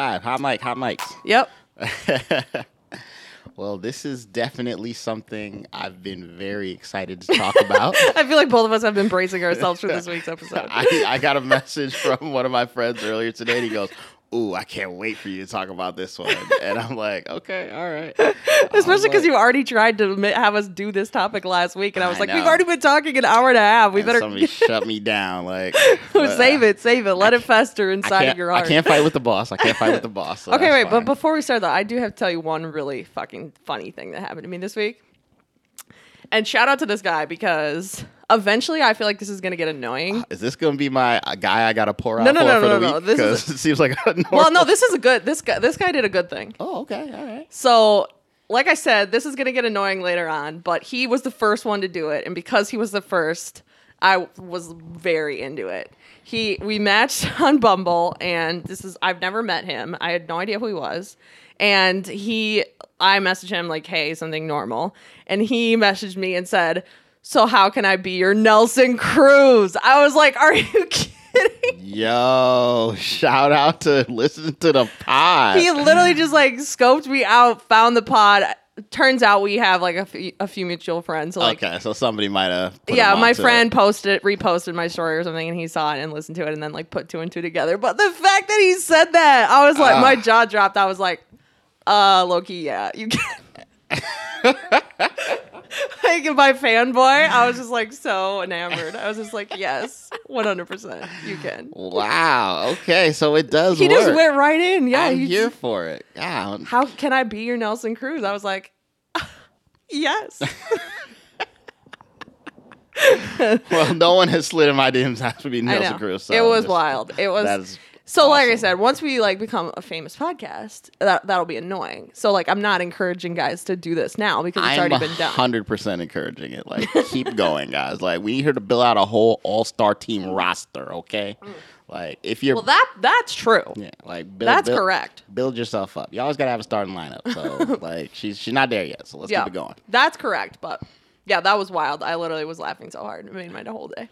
live. Hot mic, hot mics. Yep. well, this is definitely something I've been very excited to talk about. I feel like both of us have been bracing ourselves for this week's episode. I, I got a message from one of my friends earlier today, and he goes, ooh, I can't wait for you to talk about this one. And I'm like, okay, all right. Especially because like- you already tried to have us do this topic last week, and I was I like, we've already been talking an hour and a half. We And better somebody shut me down. Like, but, save uh, it, save it, let it fester inside of your heart. I can't fight with the boss. I can't fight with the boss. so okay, wait, but before we start though, I do have to tell you one really fucking funny thing that happened to me this week. And shout out to this guy because eventually I feel like this is gonna get annoying. Is this gonna be my uh, guy I gotta pour out No, no, for no, for no, the no, week? this is- it seems like a normal. Well, no, this is a good. This guy, this guy did a good thing. Oh, okay, all right. So, like I said, this is going to get annoying later on, but he was the first one to do it. And because he was the first, I was very into it. He we matched on Bumble and this is I've never met him. I had no idea who he was. And he I messaged him like, "Hey, something normal." And he messaged me and said, "So how can I be your Nelson Cruz?" I was like, "Are you kidding?" Yo, shout out to listen to the pod. he literally just like scoped me out, found the pod. Turns out we have like a few, mutual friends. So like, okay, so somebody might have. yeah, my friend it. posted, reposted my story or something, and he saw it and listened to it, and then like put two and two together. But the fact that he said that, I was like, Ah. my jaw dropped. I was like, uh, Loki, yeah, you can. like my fanboy, I was just like so enamored. I was just like, yes, one hundred percent, you can. Wow. Okay, so it does. He work. just went right in. Yeah, I'm here just- for it. Yeah. how can I be your Nelson Cruz? I was like, yes. Well, no one has slid in my DMs has to be Nelson. Cruz. So it was just- wild. It was. So, like I said, once we like become a famous podcast, that that'll be annoying. So, like, I'm not encouraging guys to do this now because it's I'm already been done. hundred percent encouraging it. Like, keep going, guys. Like, we need her to build out a whole All Star team roster. Okay, like if you're Mm. Well, that that's true. yeah, like build, That's build- correct. Build yourself up. You always gotta have a starting lineup. So like, she's she's not there yet. So let's Yeah, keep it going. that's correct. But yeah, that was wild. I literally was laughing so hard. It made my whole day.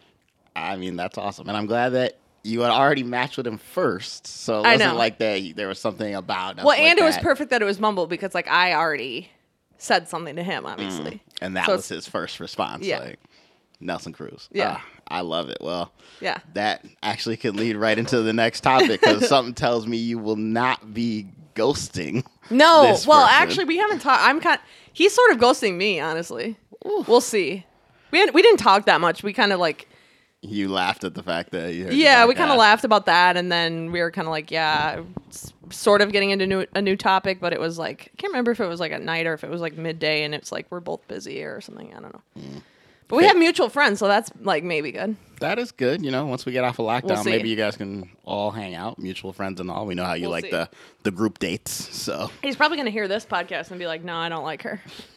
I mean, that's awesome, and I'm glad that. You had already matched with him first, so it I wasn't know. like that. There was something about. us Well, like and it was perfect that it was Bumble because like I already said something to him, obviously. and that So was his first response. Yeah. Like Nelson Cruz. Yeah. Ah, I love it. Well, Yeah. that actually could lead right into the next topic because something tells me you will not be ghosting. No, well, person. actually, we haven't talked. I'm kind. He's sort of ghosting me, honestly. We'll see. We had, we didn't talk that much. We kind of like You laughed at the fact that you. Heard yeah, we kind of laughed about that, and then we were kind of like yeah, sort of getting into new, a new topic, but it was like I can't remember if it was like at night or if it was like midday, and it's like we're both busy or something. I don't know. Mm. But we have mutual friends, so that's like maybe good. That is good. You know, once we get off of lockdown, We'll see. maybe you guys can all hang out, mutual friends and all. We know how you We'll like see. the the group dates. So He's probably gonna hear this podcast and be like, "No, I don't like her."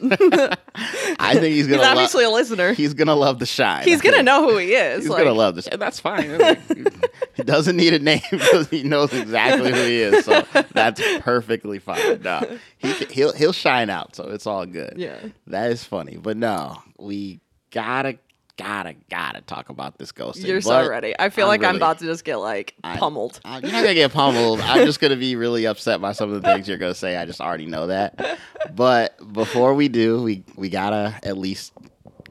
I think he's He's gonna. lo- obviously a listener. he's gonna love the shine. He's gonna know who he is. He's like- gonna love this. And that's fine. he doesn't need a name because he knows exactly who he is. So that's perfectly fine. No, he, he'll he'll shine out. So it's all good. Yeah. that is funny. But no, we gotta gotta gotta talk about this ghosting. You're But so ready. I feel I'm like I'm about to just get like pummeled. I- You're not gonna get pummeled. I'm just gonna be really upset by some of the things you're gonna say. I just already know that. But before we do, we we gotta at least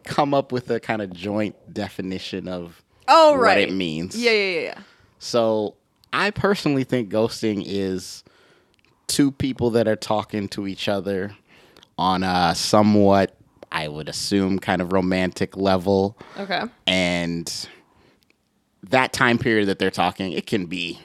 come up with a kind of joint definition of oh what right. it means. Yeah, yeah, yeah, yeah. So I personally think ghosting is two people that are talking to each other on a somewhat, I would assume, kind of romantic level. Okay. And that time period that they're talking, it can be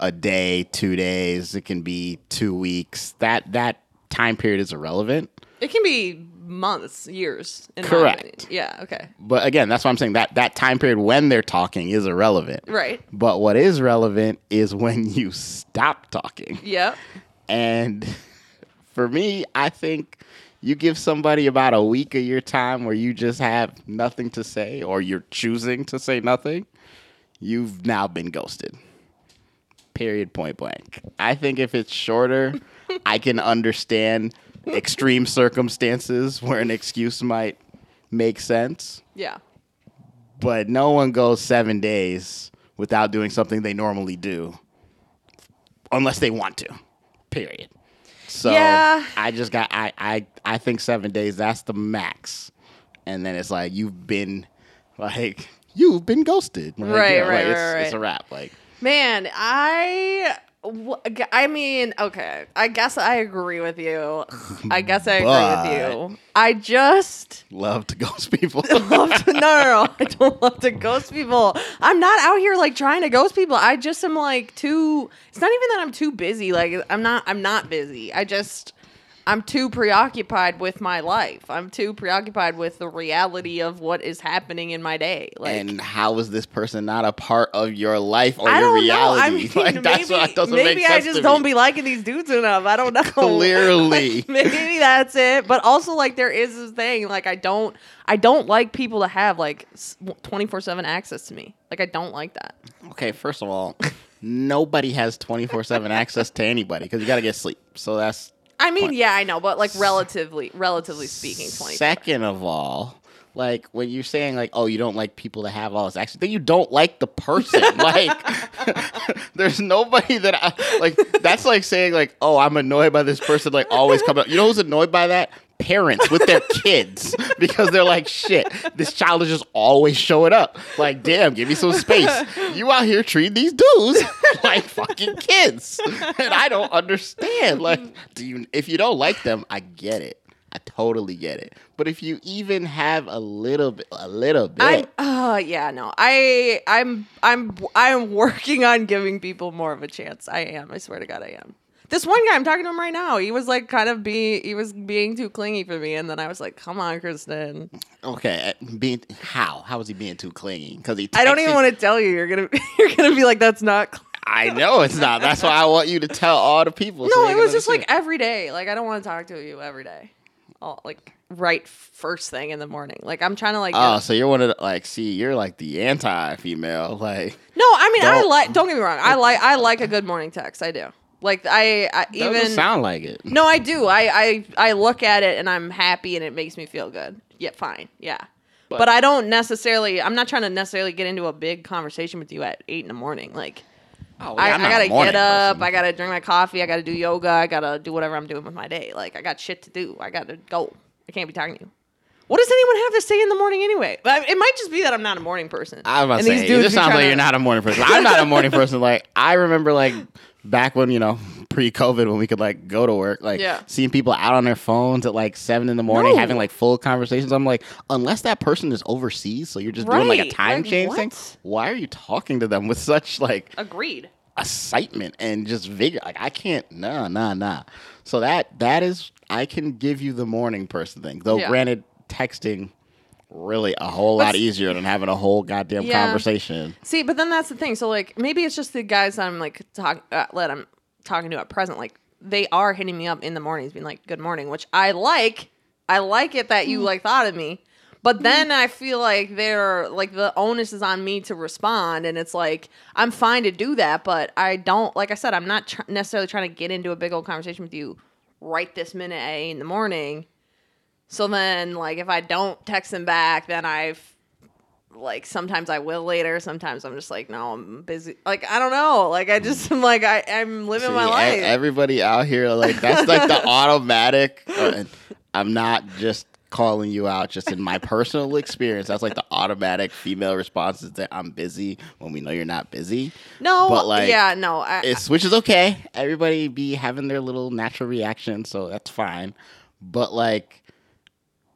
a day, two days, it can be two weeks. That that time period is irrelevant. It can be months, years. In Correct. Yeah. Okay. But again, that's why I'm saying that that time period when they're talking is irrelevant. Right. But what is relevant is when you stop talking. Yep. And for me, I think you give somebody about a week of your time where you just have nothing to say or you're choosing to say nothing, you've now been ghosted. Period, point blank. I think if it's shorter, I can understand extreme circumstances where an excuse might make sense. Yeah. But no one goes seven days without doing something they normally do unless they want to. Period. So Yeah. I just got I I I think seven days that's the max, and then it's like you've been like you've been ghosted. Like, Right, you know, right, like, right, it's, It's a wrap. Like Man, I. I mean, okay. I guess I agree with you. I guess I agree with you. I just love to ghost people. love to. No, no, no. I don't love to ghost people. I'm not out here like trying to ghost people. I just am like too. It's not even that I'm too busy. Like I'm not. I'm not busy. I just. I'm too preoccupied with my life. I'm too preoccupied with the reality of what is happening in my day. Like and how is this person not a part of your life or I your reality? know. I mean, like that's maybe, what doesn't maybe make I just don't me. be liking these dudes enough. I don't know. Clearly. Like, maybe that's it. But also, like, there is this thing. Like, I don't, I don't like people to have like twenty four seven access to me. Like, I don't like that. Okay, first of all, nobody has twenty four seven access to anybody because you got to get sleep. So that's I mean, yeah, I know, but like relatively, relatively speaking, twenty. Second of all, like when you're saying like, oh, you don't like people to have all this access, then you don't like the person. like, there's nobody that I like. That's like saying like, oh, I'm annoyed by this person like always coming. up. You know who's annoyed by that? Parents with their kids because they're like, shit, this child is just always showing up. Like, damn, give me some space. You out here treating these dudes like fucking kids, and I don't understand. Like, do you? If you don't like them, I get it. I totally get it. But if you even have a little bit, a little bit, uh, yeah, no, I, I'm, I'm, I'm working on giving people more of a chance. I am. I swear to God, I am. This one guy, I'm talking to him right now. He was like kind of being, he was being too clingy for me, and then I was like, "Come on, Kristen." okay, uh, being how? How is he being too clingy? Because he. I don't even want to tell you. You're gonna, you're gonna be like, "That's not." Cl-. I know it's not. That's why I want you to tell all the people. No, they it was just like every day. Like I don't want to talk to you every day. All like right first thing in the morning. Like I'm trying to like. Oh, so you're one of the, like, see, you're like the anti-female, like. no, I mean I like. Don't get me wrong. I like. I like a good morning text. I do. Like I, I Doesn't even sound like it. No, I do. I, I I look at it and I'm happy and it makes me feel good. Yeah, fine. Yeah. But, But- I don't necessarily I'm not trying to necessarily get into a big conversation with you at eight in the morning. Like Oh, I, yeah, I a gotta get up, person. I gotta drink my coffee, I gotta do yoga, I gotta do whatever I'm doing with my day. Like I got shit to do. I gotta go. I can't be talking to you. What does anyone have to say in the morning anyway? I- It might just be that I'm not a morning person. I was about And to say, it just sounds like to- you're not a morning person. I'm not a morning person. Like I remember, like back when you know pre-COVID, when we could like go to work, like Yeah. seeing people out on their phones at like seven in the morning No. having like full conversations. I'm like, unless that person is overseas, so you're just doing like a Right. time Like, change thing. Why are you talking to them with such like Agreed. excitement and just vigor. Like I can't, nah, nah, nah. So that that is, I can give you the morning person thing. Though, Yeah. granted, texting really a whole lot easier than having a whole goddamn Yeah. conversation. See, but then that's the thing. So like maybe it's just the guys that I'm like talk uh, that I'm talking to at present. Like they are hitting me up in the mornings, being like, "Good morning," which I like. I like it that you Mm. like thought of me. But then I feel like they're like the onus is on me to respond, and it's like I'm fine to do that, but I don't. Like I said, I'm not tr- necessarily trying to get into a big old conversation with you right this minute at eight in the morning. So then, like, if I don't text them back, then I've like sometimes I will later. Sometimes I'm just like, no, I'm busy. Like I don't know. Like I just am like I I'm living See, my e- life. everybody out here, like that's like the automatic. uh, I'm not just calling you out, just in my personal experience. That's like the automatic female response is that I'm busy when we know you're not busy. no, but, like, yeah, no. I, It's which is okay. Everybody be having their little natural reaction, so that's fine. But like,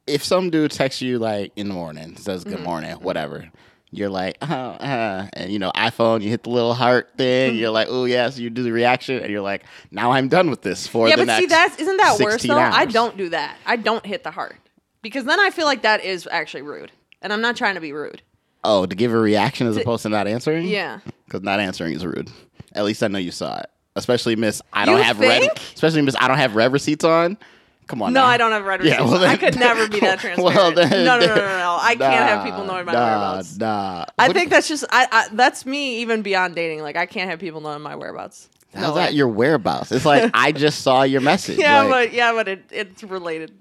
if some dude texts you like in the morning, says Mm-hmm. good morning, whatever, you're like, uh, uh, and you know, iPhone, you hit the little heart thing. Mm-hmm. You're like, oh yes, you do the reaction, and you're like, now I'm done with this for yeah, the but see, that's isn't that worse 16 though? I don't do that. I don't hit the heart because then I feel like that is actually rude, and I'm not trying to be rude. Oh, to give a reaction as opposed to not answering. Yeah. because not answering is rude. At least I know you saw it. Especially Miss, I don't have read. Especially Miss, I don't have read receipts on. Come on. No, now. I don't have read Yeah, receipts. well, I could never be that transparent. Well, then, no, no, no, no, no. I can't have people knowing my nah, whereabouts. Nah. I What- think that's just I, I. That's me even beyond dating. Like I can't have people knowing my whereabouts. how's No that your whereabouts? It's like I just saw your message. Yeah, like, but yeah, but it, it's related.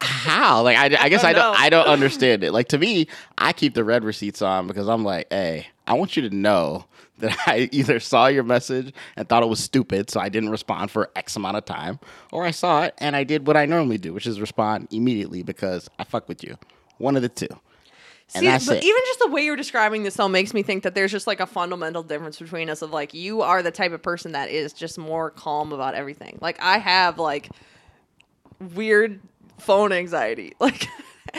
How? Like I, I guess I don't don't, know. I don't understand it. Like to me, I keep the read receipts on because I'm like, hey, I want you to know that I either saw your message and thought it was stupid, so I didn't respond for X amount of time, or I saw it and I did what I normally do, which is respond immediately because I fuck with you. One of the two. And See, but it. even just the way you're describing this though makes me think that there's just like a fundamental difference between us of like you are the type of person that is just more calm about everything. Like I have like weird phone anxiety. Like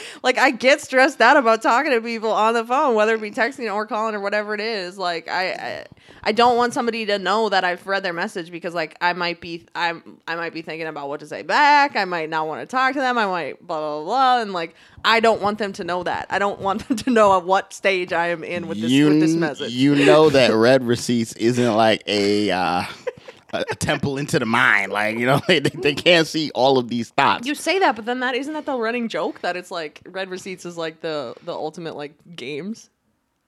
like I get stressed out about talking to people on the phone, whether it be texting or calling or whatever it is. Like I, I I don't want somebody to know that I've read their message because like I might be I'm I might be thinking about what to say back. I might not want to talk to them. I might blah blah blah and like I don't want them to know that. I don't want them to know at what stage I am in with this you, with this message. you know that read receipts isn't like a uh, a, a temple into the mind. Like you know, they, they, they can't see all of these thoughts. You say that, but then that isn't that the running joke that it's like read receipts is like the the ultimate like games.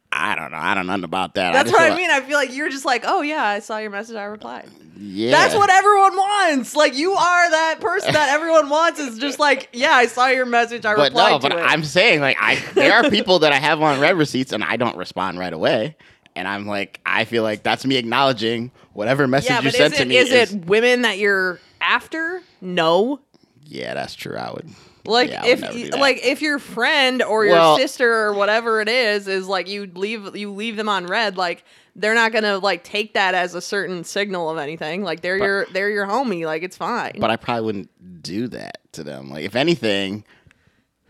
I don't know. I don't know nothing about that. That's just what I mean. I feel like you're just like, oh yeah, I saw your message, I replied. Yeah, That's what everyone wants. Like you are that person that everyone wants. Is just like, yeah, I saw your message, I But replied no, but it. I'm saying like I there are people that I have on read receipts and I don't respond right away. And I'm like, I feel like that's me acknowledging whatever message yeah, you sent is to me. is it women that you're after? No. Yeah, that's true. I would Like yeah, would if never do y- that. like if your friend or your Well- sister or whatever it is is like you leave you leave them on read, like they're not gonna like take that as a certain signal of anything. Like they're But- your they're your homie. Like it's fine. but I probably wouldn't do that to them. Like if anything,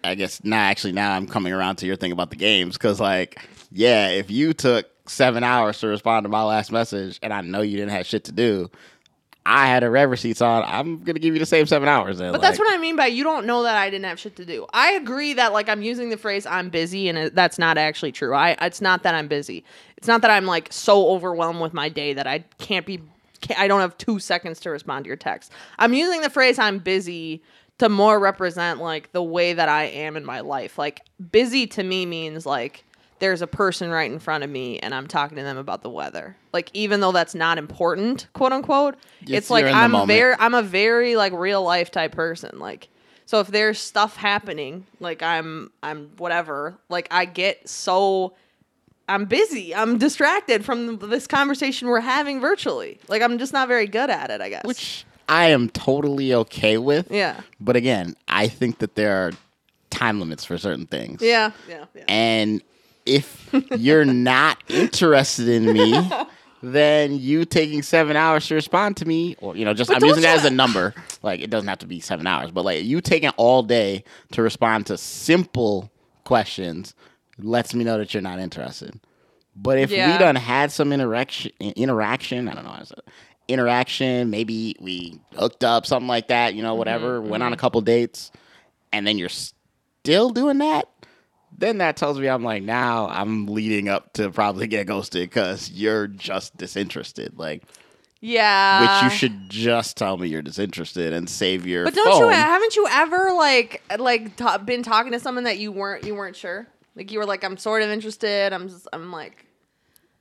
I guess now actually now I'm coming around to your thing about the games because like yeah, if you took seven hours to respond to my last message and I know you didn't have shit to do, I had a read receipts on. I'm gonna give you the same seven hours. Then, But that's what I mean by you don't know that I didn't have shit to do. I agree that like I'm using the phrase I'm busy and it, that's not actually true. I it's not that I'm busy. It's not that I'm like so overwhelmed with my day that I can't be can't, I don't have 2 seconds to respond to your text. I'm using the phrase I'm busy to more represent like the way that I am in my life. Like busy to me means like there's a person right in front of me and I'm talking to them about the weather. Like even though that's not important, quote unquote, Yes, it's like you're in the I'm very I'm a very like real life type person. Like so if there's stuff happening, like I'm I'm whatever, like I get so I'm busy. I'm distracted from this conversation we're having virtually. Like I'm just not very good at it, I guess. which I am totally okay with. yeah. But again, I think that there are time limits for certain things. Yeah, yeah, yeah. And if you're not interested in me, then you taking seven hours to respond to me, or you know, just But I'm using that as a number. Like it doesn't have to be seven hours, but like you taking all day to respond to simple questions lets me know that you're not interested. But if Yeah. we done had some interaction, interaction, I don't know how to say it, interaction, maybe we hooked up, something like that, you know, Mm-hmm, whatever, went on a couple dates, and then you're still doing that, then that tells me I'm like, now I'm leading up to probably get ghosted because you're just disinterested. Like, Yeah. which you should just tell me you're disinterested and save your But don't you haven't you ever like like ta- been talking to someone that you weren't you weren't sure? Like you were like I'm sort of interested. I'm just I'm like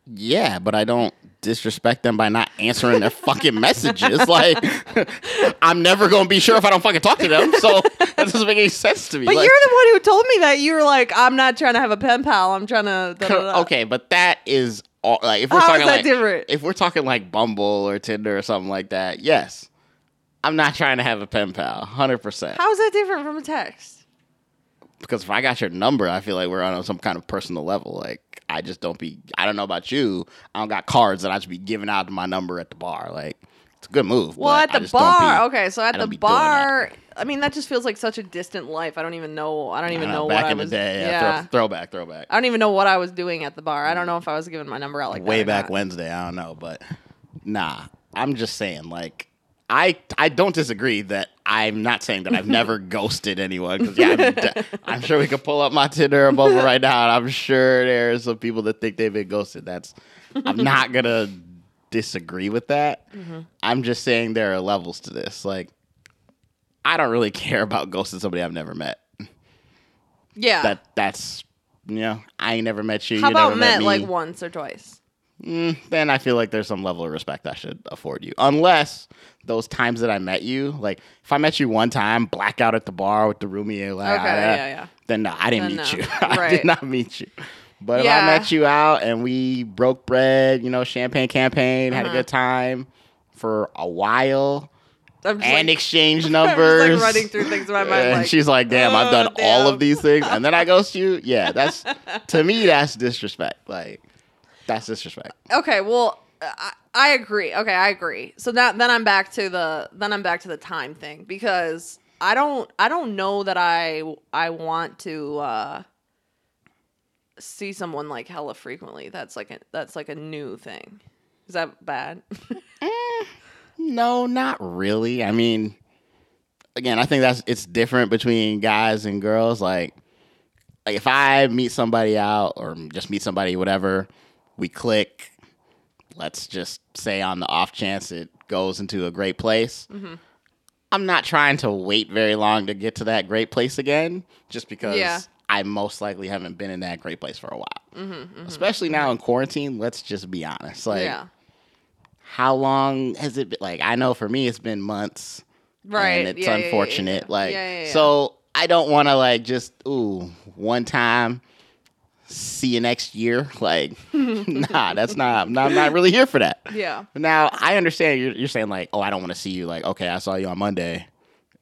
Yeah, but I don't disrespect them by not answering their fucking messages. Like, I'm never gonna be sure if I don't fucking talk to them. So that doesn't make any sense to me. But Like, you're the one who told me that you were like, I'm not trying to have a pen pal. I'm trying to. da, da, da." okay, but that is all, like if we're How is talking that like different? if we're talking like Bumble or Tinder or something like that. Yes, I'm not trying to have a pen pal, hundred percent. How is that different from a text? Because if I got your number, I feel like we're on some kind of personal level. Like I just don't be. I don't know about you. I don't got cards that I should be giving out my number at the bar. Like it's a good move. Well, at the bar, be- okay. So at the be doing that. bar, I mean, that just feels like such a distant life. I don't even know. I don't even I know, know, what back I was. the day. Yeah, yeah. throw, throwback, throwback. I don't even know what I was doing at the bar. I don't know mm. if I was giving my number out like that Way back not. Wednesday. I don't know, but nah. I'm just saying, like, I I don't disagree that I'm not saying that I've never ghosted anyone. Because yeah, I'm, de- I'm sure we could pull up my Tinder or Bumble right now, and I'm sure there's some people that think they've been ghosted. That's I'm not gonna disagree with that. Mm-hmm. I'm just saying there are levels to this. Like, I don't really care about ghosting somebody I've never met. Yeah. That that's you know, I ain't never met you. How you never about met me. like once or twice? Mm, then I feel like there's some level of respect I should afford you. Unless those times that I met you, like if I met you one time, blackout at the bar with the roomie, like, Okay, ah, yeah, yeah. then no, I didn't Then meet no. you. I did not meet you. But if I met you out and we broke bread, you know, champagne campaign, had a Uh-huh. good time for a while, and like, exchange numbers. like running through things in my mind. and like, she's like, "Damn, I've "Oh, done all of these things," and then I ghost you. Yeah, that's to me, that's disrespect. Like, that's disrespect. Okay, well, I, I agree. Okay, I agree. So now then I'm back to the then I'm back to the time thing because I don't I don't know that I I want to uh see someone like hella frequently. That's like a that's like a new thing. Is that bad? No, not really. I mean, again, I think that's it's different between guys and girls. Like, like if I meet somebody out or just meet somebody, whatever, we click. Let's just say on the off chance it goes into a great place. Mm-hmm. I'm not trying to wait very long to get to that great place again, just because Yeah. I most likely haven't been in that great place for a while. Mm-hmm, mm-hmm, Especially now in quarantine. Let's just be honest. Like, yeah. how long has it been? Like, I know for me, it's been months. Right. And it's yeah, unfortunate. Like, so I don't want to, like, just, ooh, one time, see you next year. Like, nah, that's not, I'm not, I'm not really here for that. Yeah. Now, I understand you're, you're saying, like, oh, I don't want to see you. Like, okay, I saw you on Monday.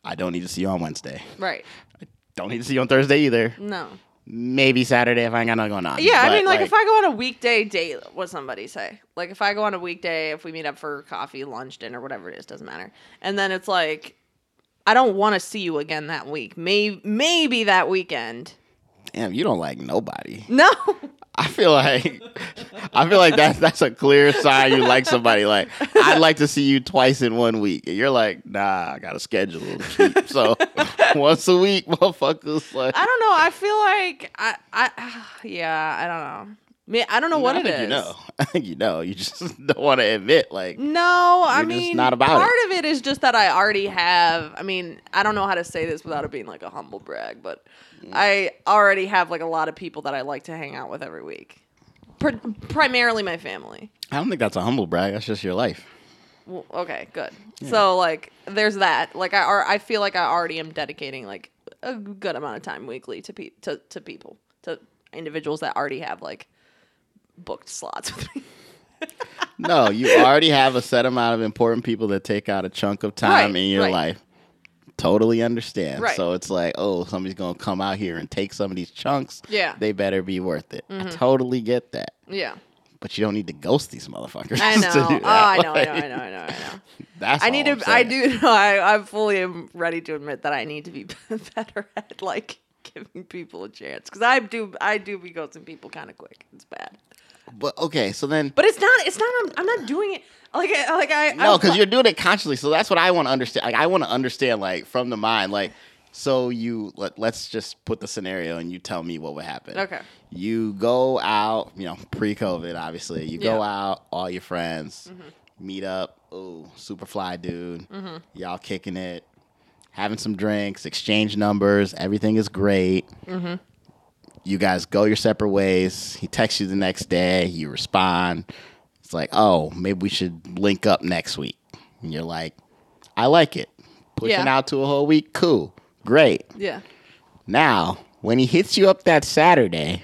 I don't need to see you on Wednesday. Right. I don't need to see you on Thursday either. No. Maybe Saturday if I ain't got nothing going on. Yeah, I But, mean, like, if I go on a weekday date, what somebody say? Like if I go on a weekday, if we meet up for coffee, lunch, dinner, whatever it is, doesn't matter. And then it's like, I don't want to see you again that week. Maybe maybe that weekend. Damn, you don't like nobody. No. I feel like I feel like that's that's a clear sign you like somebody. Like I'd like to see you twice in one week, and you're like, nah, I got a schedule. Cheap. So once a week, motherfuckers. Like I don't know. I feel like I I yeah, I don't know. Me, I don't know what I it think. You know, I think you know. You just don't want to admit. Like No, I mean, not about part it. of it is just that I already have. I mean, I don't know how to say this without it being like a humble brag, but. I already have like a lot of people that I like to hang out with every week. Pr- primarily my family. I don't think that's a humble brag. That's just your life. Well, okay, good. So like, there's that. Like, I ar- I feel like I already am dedicating like a good amount of time weekly to pe- to to people to individuals that already have like booked slots with me. No, you already have a set amount of important people that take out a chunk of time Right, in your right. life. Totally understand. Right. So it's like, oh, somebody's gonna come out here and take some of these chunks. Yeah. Mm-hmm. They better be worth it. I totally get that. Yeah, But you don't need to ghost these motherfuckers. I know. oh. I know, I know, I know, I know, I know. That's I need I'm to. I do. No, I. I fully am ready to admit that I need to be better at like giving people a chance because I do. I do be ghosting people kind of quick. It's bad, But okay, so then but it's not. It's not. I'm, I'm not doing it like. Like I. no, because you're doing it consciously. So that's what I want to understand. Like I want to understand, like from the mind, like. So you let, let's just put the scenario and you tell me what would happen. Okay. You go out, you know, pre-COVID, obviously. You go Yeah. out, all your friends, mm-hmm. meet up. Oh, super fly dude. Mm-hmm. Y'all kicking it, having some drinks, exchange numbers. Everything is great. Mm-hmm. You guys go your separate ways. He texts you the next day. You respond. It's like, oh, maybe we should link up next week. And you're like, I like it. Pushing Yeah. out to a whole week, cool, great. Yeah. Now, when he hits you up that Saturday,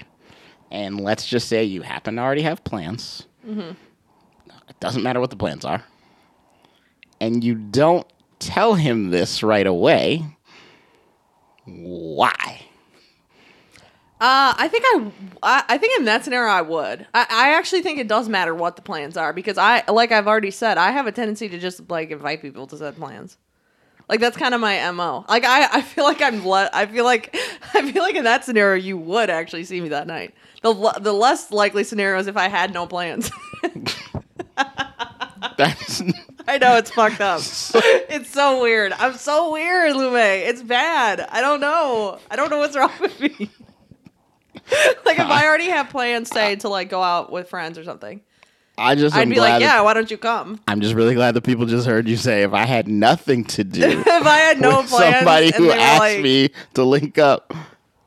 and let's just say you happen to already have plans, mm-hmm. it doesn't matter what the plans are, and you don't tell him this right away, why? Uh, I think I, I, I think in that scenario I would. I, I actually think it does matter what the plans are because I, like I've already said, I have a tendency to just like invite people to set plans. Like that's kind of my mo. Like I, I feel like I'm. Le- I feel like I feel like in that scenario you would actually see me that night. The le- the less likely scenario is if I had no plans. That's I know it's fucked up. it's so weird. I'm so weird, Lume. It's bad. I don't know. I don't know what's wrong with me. like if I already have plans, say to like go out with friends or something, I just I'd am be glad. like, that- yeah, why don't you come? I'm just really glad that people just heard you say if I had nothing to do. if I had no with plans, somebody and who they were asked like, me to link up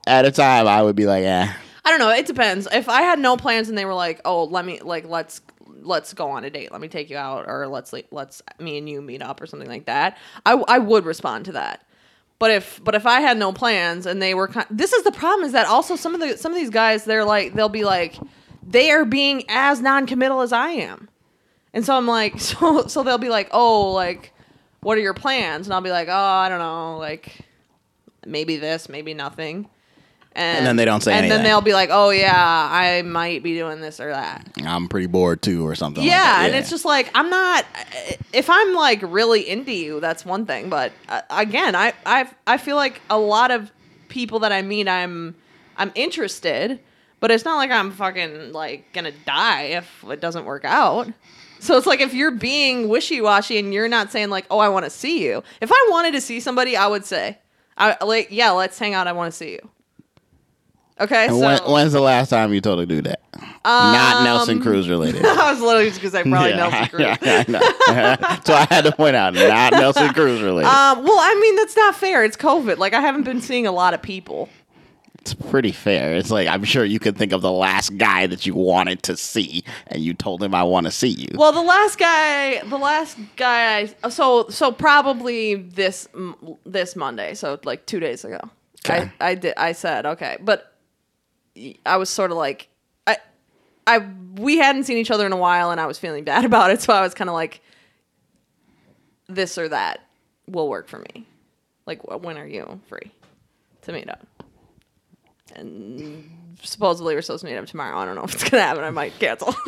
at a time, I would be like, eh. I don't know. It depends. If I had no plans and they were like, "Oh, let me like let's let's go on a date. Let me take you out, or let's like, let's me and you meet up, or something like that. I I would respond to that. But if but if I had no plans and they were kind, this is the problem is that also some of the some of these guys they're like they'll be like they are being as non-committal as I am, and so I'm like so so they'll be like oh like what are your plans and I'll be like oh I don't know like maybe this maybe nothing. And then they don't say anything. And then they'll be like, "Oh yeah, I might be doing this or that." I'm pretty bored too, or something. like yeah, and it's just like I'm not. If I'm like really into you, that's one thing. But uh, again, I I I feel like a lot of people that I meet, I'm I'm interested, but it's not like I'm fucking like gonna die if it doesn't work out. So it's like if you're being wishy washy and you're not saying like, "Oh, I want to see you." If I wanted to see somebody, I would say, "I like yeah, let's hang out. I want to see you." Okay, And so when, when's the last time you told her to do that? Not Nelson Um, Cruz related. I was literally just because I say probably Yeah, Nelson Cruz. yeah, I know. so I had to point out, not Nelson Cruz related. Um, well, I mean, that's not fair. It's COVID. Like, I haven't been seeing a lot of people. it's pretty fair. It's like I'm sure you could think of the last guy that you wanted to see, and you told him I want to see you. Well, the last guy, the last guy, I, so so probably this this Monday, so like two days ago. Okay. I I did I said okay, but I was sort of like I I we hadn't seen each other in a while, and I was feeling bad about it, so I was kind of like this or that will work for me. Like, when are you free to meet up? And supposedly we're supposed to meet up tomorrow. I don't know if it's gonna happen. I might cancel.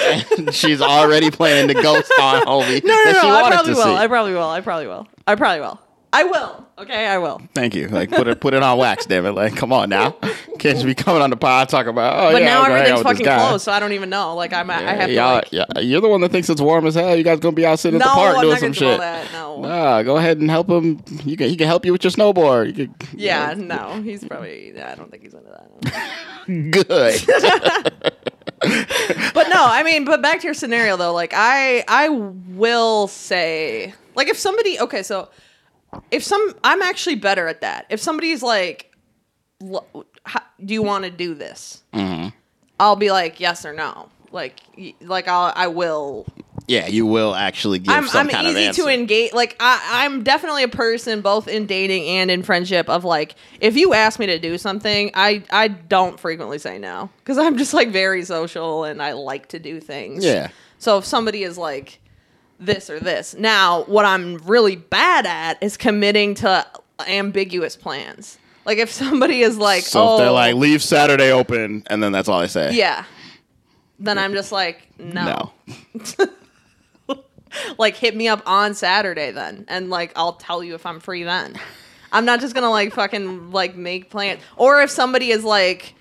and She's already planning to ghost on homie No, no, that no. I probably will. see. I probably will. I probably will. I probably will. I will. Okay, I will. Thank you. Like put it put it on wax, damn it. Like come on now. Can't just be coming on the pod talking about oh But yeah, now I'm gonna hang everything's with fucking this guy. closed, so I don't even know. Like I'm, I have to. y'all, Like, yeah, you're the one that thinks it's warm as hell. You guys gonna be out sitting no, at the park I'm doing not some gonna do all shit. that. No. Nah, go ahead and help him. You can he can help you with your snowboard. You can, Yeah, no. He's probably. I don't think he's into that. good. but no, I mean, but back to your scenario though. Like I, I will say, like if somebody, okay, so if some, I'm actually better at that. If somebody's like, "Lo- how, do you want to do this? Mm-hmm. I'll be like yes or no. Like, y- like I'll, I will yeah, you will actually give I'm, some I'm kind of easy answer. to engage. Like I, I'm definitely a person both in dating and in friendship of like if you ask me to do something, I I don't frequently say no because I'm just like very social and I like to do things. Yeah. So if somebody is like this or this, now what I'm really bad at is committing to ambiguous plans. Like if somebody is like, so oh, if they're like leave Saturday open, and then that's all I say. yeah, then I'm just like, no. No. like hit me up on Saturday then and like I'll tell you if I'm free then. I'm not just gonna like fucking like make plans. Or if somebody is like,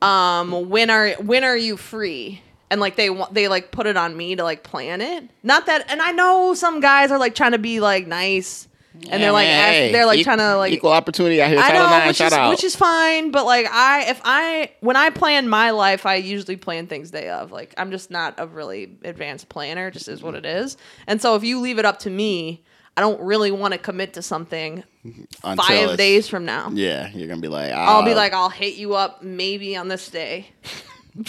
um, when are when are you free? And like they want they like put it on me to like plan it. Not that and I know some guys are like trying to be like nice and they're like Yeah, ask- hey, they're like e- trying to like equal opportunity out here. I know, IX, which shout is out. which is fine, but like I, if I, when I plan my life, I usually plan things day of. Like I'm just not a really advanced planner. Just is what it is. And so if you leave it up to me, I don't really want to commit to something Until five days from now. Yeah, you're gonna be like, I'll be "Ah." like, I'll hit you up maybe on this day.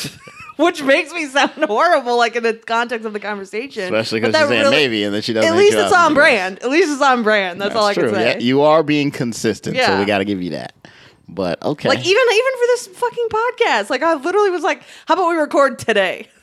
Which makes me sound horrible, like in the context of the conversation. especially because she's really- maybe, and then she doesn't. At least it's on brand. At least it's on brand. That's, all I true. can say. Yeah, you are being consistent, so we got to give you that. But okay, Like even even for this fucking podcast, like I literally was like, "How about we record today?"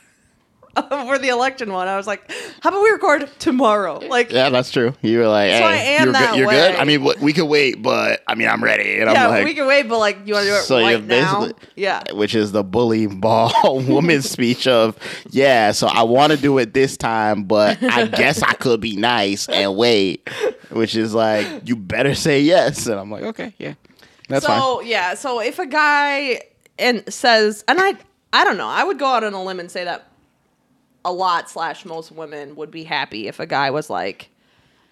for the election one, I was like, "How about we record tomorrow?" Like, yeah, yeah, that's true. You were like, So I am you're, that good. you're good. I mean, we could wait, but I mean, I'm ready. And I'm like, we can wait, but like, you want to do it So right now? basically- Yeah, which is the bully ball woman's speech of, yeah, so I want to do it this time, but I guess I could be nice and wait, which is like, you better say yes. And I'm like, okay, yeah, that's fine. so yeah, so if a guy and says, and I, I don't know, I would go out on a limb and say that a lot slash most women would be happy if a guy was like,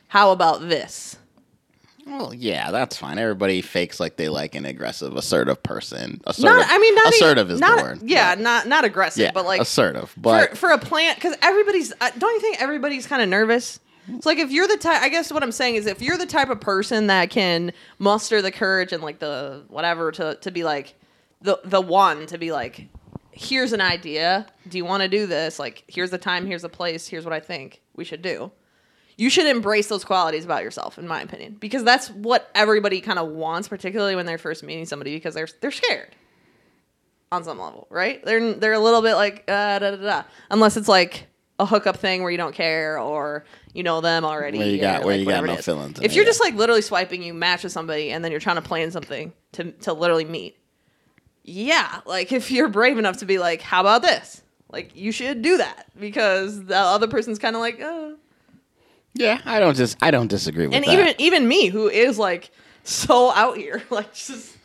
"How about this?" Well, yeah, that's fine. Everybody fakes like they like an aggressive, assertive person. Assertive, Not, I mean, not assertive is not, the word. Yeah, not not aggressive, yeah, but like assertive. But for for a plant because everybody's uh, don't you think everybody's kind of nervous it's like if you're the type i guess what i'm saying is if you're the type of person that can muster the courage and like the whatever to to be like the the one to be like here's an idea. Do you want to do this? Like, here's the time, here's the place, here's what I think we should do. You should embrace those qualities about yourself, in my opinion, because that's what everybody kind of wants, particularly when they're first meeting somebody, because they're they're scared on some level, right? They're they're a little bit like uh, da da da, unless it's like a hookup thing where you don't care or you know them already. Where you or, got- where like, you got no feelings If you're just like literally swiping, you match with somebody, and then you're trying to plan something to to literally meet. Yeah, like if you're brave enough to be like, how about this? Like you should do that because the other person's kind of like, oh. Yeah, I don't just I don't disagree with that. and that. even even me who is like so out here, like just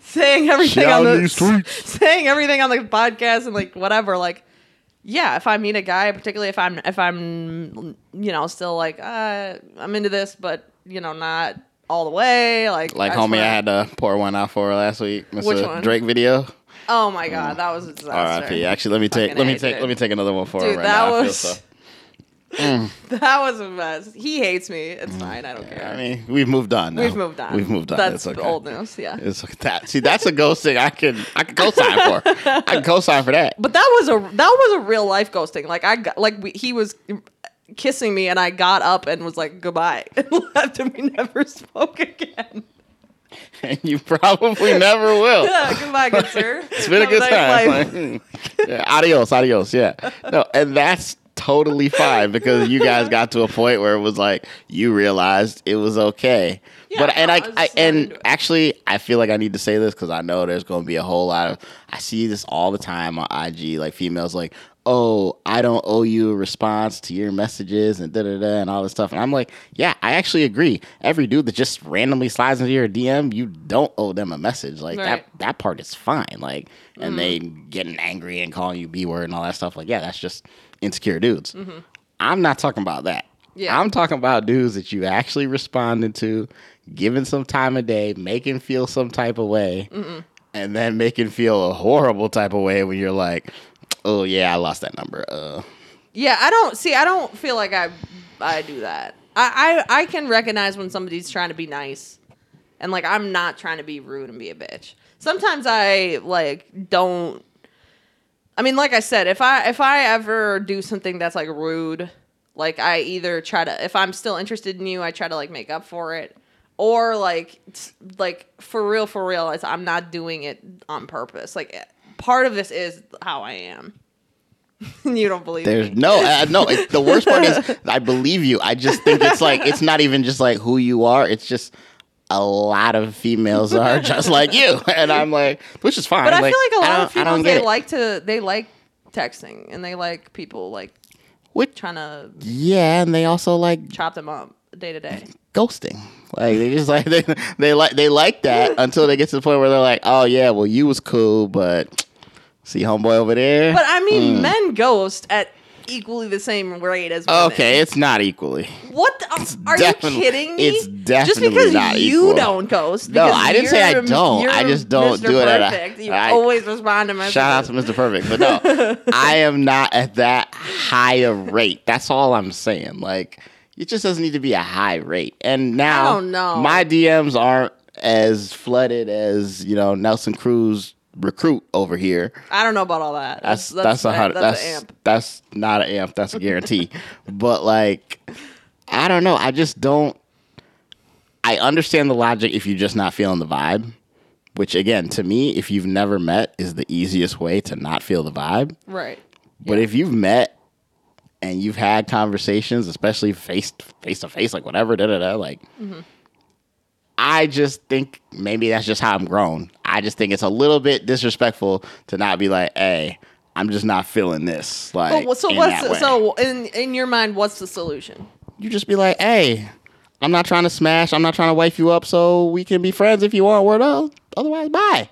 saying everything Shit on the streets. saying everything on the podcast and like whatever, like yeah, if I meet a guy, particularly if I'm if I'm you know still like uh, I'm into this, but you know not all the way, like like I homie, I had to pour one out for her last week. Mr. Which one? Drake video. Oh my god, mm. that was a disaster. R.I.P. Actually, let me take Fucking let me take dude. let me take another one for her Dude, right that now. Was so- mm. that was a mess. He hates me. It's mm. fine. I don't care. I mean, we've moved on. Now. We've moved on. We've moved on. That's okay. old news. Yeah. It's like that. See, that's a ghosting. I can I can co-sign for. I can co-sign for that. But that was a that was a real life ghosting. Like I got like we, he was kissing me and I got up and was like goodbye and left and we never spoke again. And you probably never will. Yeah, goodbye, good sir. It's been a good nice time. Like, yeah, adios, adios. Yeah. No, and that's totally fine because you guys got to a point where it was like you realized it was okay. Yeah, but and no, I I and actually I feel like I need to say this because I know there's going to be a whole lot of I see this all the time on IG like females like oh I don't owe you a response to your messages and da da da and all this stuff and I'm like yeah I actually agree every dude that just randomly slides into your DM you don't owe them a message like that Right. that part is fine. Like, and they mm-hmm. getting angry and calling you B word and all that stuff. Like, yeah, that's just insecure dudes. Mm-hmm. I'm not talking about that. Yeah. I'm talking about dudes that you actually responded to, giving some time of day, making feel some type of way, and then making feel a horrible type of way when you're like, oh yeah, I lost that number. Uh, Yeah, I don't see. I don't feel like I I do that. I, I I can recognize when somebody's trying to be nice, and like I'm not trying to be rude and be a bitch. Sometimes I like don't. I mean, like I said, if I if I ever do something that's like rude, like I either try to if I'm still interested in you, I try to like make up for it, or like like for real for real, I'm not doing it on purpose. Like part of this is how I am. you don't believe There's me. no, uh, no. It, the worst part is, I believe you. I just think it's like it's not even just like who you are. It's just a lot of females are just like you, and I'm like, which is fine. But I feel like a lot of females they it. like to they like texting and they like people like Which, trying to yeah, and they also like chop them up day to day. ghosting. Like they just like they they like they like that until they get to the point where they're like, oh yeah, well you was cool, but see homeboy over there. But I mean, hmm. men ghost at equally the same rate as women. okay, it's not equally. What the, are you kidding me? it's just definitely because not you equal. don't ghost. No, I didn't say I don't. I just don't Mr. do it at a- You I- always respond to messages. Shout out to Mr. Perfect. But no, I am not at that high a rate. That's all I'm saying. Like, it just doesn't need to be a high rate. And now, my DMs aren't as flooded as, you know, Nelson Cruz recruit over here. I don't know about all that. That's that's, a hundred. That's, That's an amp. that's not an amp. That's a guarantee. but like, I don't know. I just don't. I understand the logic if you're just not feeling the vibe. Which again, to me, if you've never met, is the easiest way to not feel the vibe. Right. But if you've met and you've had conversations, especially face face to face, like whatever, da da da, like. Mm-hmm. I just think maybe that's just how I'm grown. I just think it's a little bit disrespectful to not be like, "Hey, I'm just not feeling this." Like, so in what's so in in your mind? What's the solution? you just be like, "Hey, I'm not trying to smash. I'm not trying to wife you up, so we can be friends if you want. Word else. Otherwise, bye."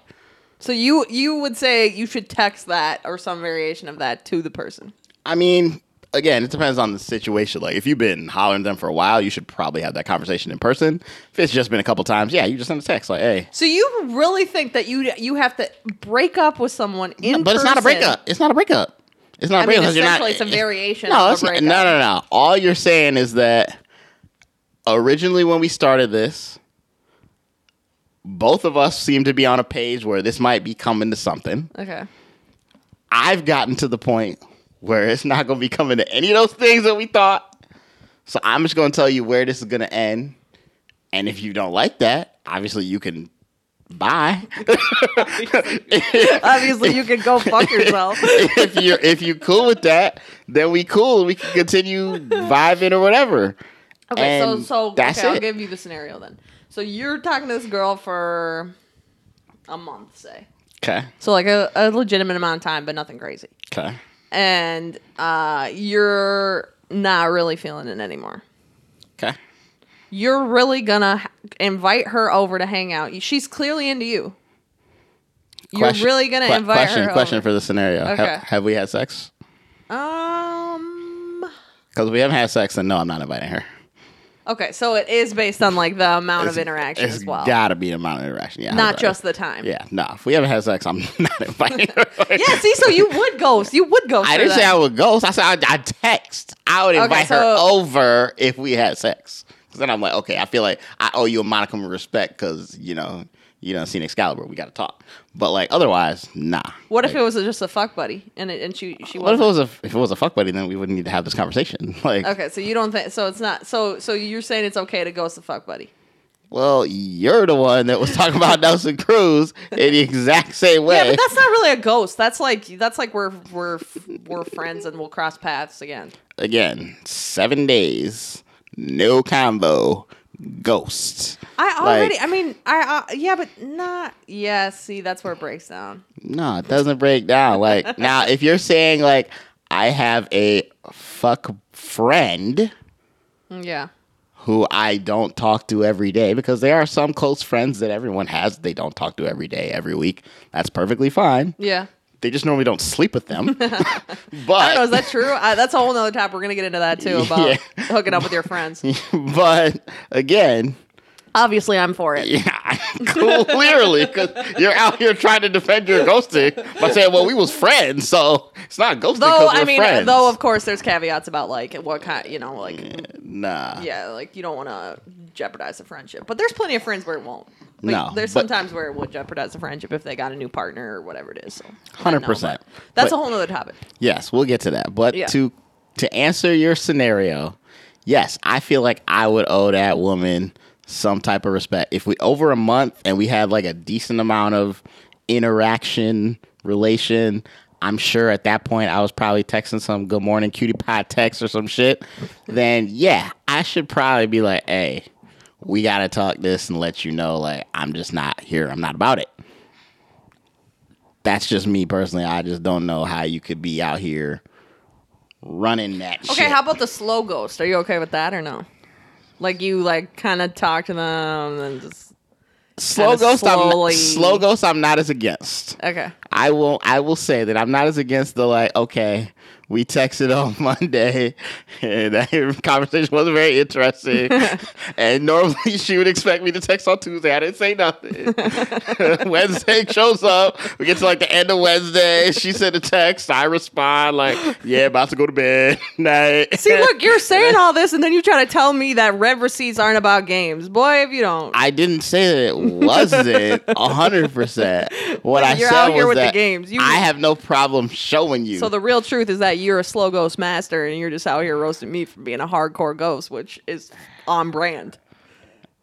So you you would say you should text that or some variation of that to the person. I mean, again, it depends on the situation. Like, if you've been hollering at them for a while, you should probably have that conversation in person. If it's just been a couple times, yeah, you just send a text like, "Hey." So you really think that you you have to break up with someone in but it's not a person? breakup. It's not a breakup. It's not a I mean, breakup not. essentially, it's a variation No, of it's a not, no, no, no. All you're saying is that originally when we started this, both of us seem to be on a page where this might be coming to something. Okay. I've gotten to the point where it's not going to be coming to any of those things that we thought. So I'm just going to tell you where this is going to end. And if you don't like that, obviously you can bye. Obviously, you can go fuck yourself. if you're if you cool with that, then we cool. We can continue vibing or whatever. Okay, so And so that's okay, I'll give you the scenario then. So you're talking to this girl for a month, say. Okay. So like a, a legitimate amount of time, but nothing crazy. Okay. And uh, you're not really feeling it anymore. Okay. You're really gonna h- invite her over to hang out. She's clearly into you. You're Question- really gonna que- invite question, her. Question over. for the scenario. Ha- Okay. have we had sex? Um. Because we haven't had sex, then no, I'm not inviting her. Okay, so it is based on like the amount of interaction as well, Gotta be an amount of interaction. Yeah. not right. just the time. Yeah. No. If we haven't had sex, I'm not inviting her. Yeah. See, so you would ghost. You would ghost. I didn't say. I would ghost. I said I, I text. I would Okay, invite her over if we had sex. Because then I'm like, okay, I feel like I owe you a modicum of respect because you know you don't seen Excalibur. We got to talk. But like otherwise, nah. What if Like, it was just a fuck buddy and it, and she she What if it was a if it was a fuck buddy? Then we wouldn't need to have this conversation. Like, okay? So you don't think so? It's not so so you're saying it's okay to ghost a fuck buddy? well, you're the one that was talking about Nelson Cruz in the exact same way. Yeah, but that's not really a ghost. That's like that's like we're we're we're friends and we'll cross paths again. Again, seven days, no combo, ghost. I already. Like- I mean, I uh, yeah, but not. Yeah, see, that's where it breaks down. No, it doesn't break down. Like now, if you're saying like I have a fuck friend Yeah. who I don't talk to every day because there are some close friends that everyone has they don't talk to every day, every week. That's perfectly fine. Yeah. They just normally don't sleep with them. but I don't know. Is that true? I, that's a whole nother topic. We're gonna get into that too about Yeah. hooking up with your friends. but again, Obviously, I'm for it. yeah, clearly, because you're out here trying to defend your ghosting by saying, "Well, we was friends, so it's not ghosting." Though I mean, uh, friends. though of course there's caveats about like what kind, you know, like mm, nah, yeah, like you don't want to jeopardize a friendship. But there's plenty of friends where it won't. Like, No, there's sometimes where it would jeopardize a friendship if they got a new partner or whatever it is. So 100%. That's But- a whole nother topic. Yes, we'll get to that. But Yeah. to to answer your scenario, yes, I feel like I would owe that woman some type of respect. If we over a month and we had like a decent amount of interaction, relation, I'm sure at that point I was probably texting some good morning cutie pie text or some shit. Then yeah, I should probably be like, hey, we gotta talk this and let you know like I'm just not here. I'm not about it that's just me personally. I just don't know how you could be out here running that Okay, shit. how about the slow ghost? Are you okay with that or no? Like you like kind of talk to them and just slow ghost? slowly- I'm slow ghost. I'm not as against. okay. I will. I will say that I'm not as against the like. Okay, we texted on Monday, and that conversation wasn't very interesting. and normally she would expect me to text on Tuesday. I didn't say nothing. Wednesday shows up. We get to like the end of Wednesday. She sent a text. I respond like, "Yeah, about to go to bed." Night. See, look, you're saying all this, and then you try to tell me that read receipts aren't about games. Boy, if you don't, I didn't say that it wasn't hundred percent. What I said was that games. You- I have no problem showing you. so the real truth is that you're a slow ghost master, and you're just out here roasting me for being a hardcore ghost, which is on brand.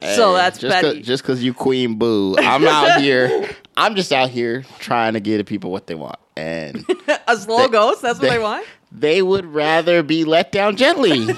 so that's just Betty. Cause, just because you queen boo. I'm out here. I'm just out here trying to give the people what they want, and a slow ghost. That's what they- they want. they would rather be let down gently.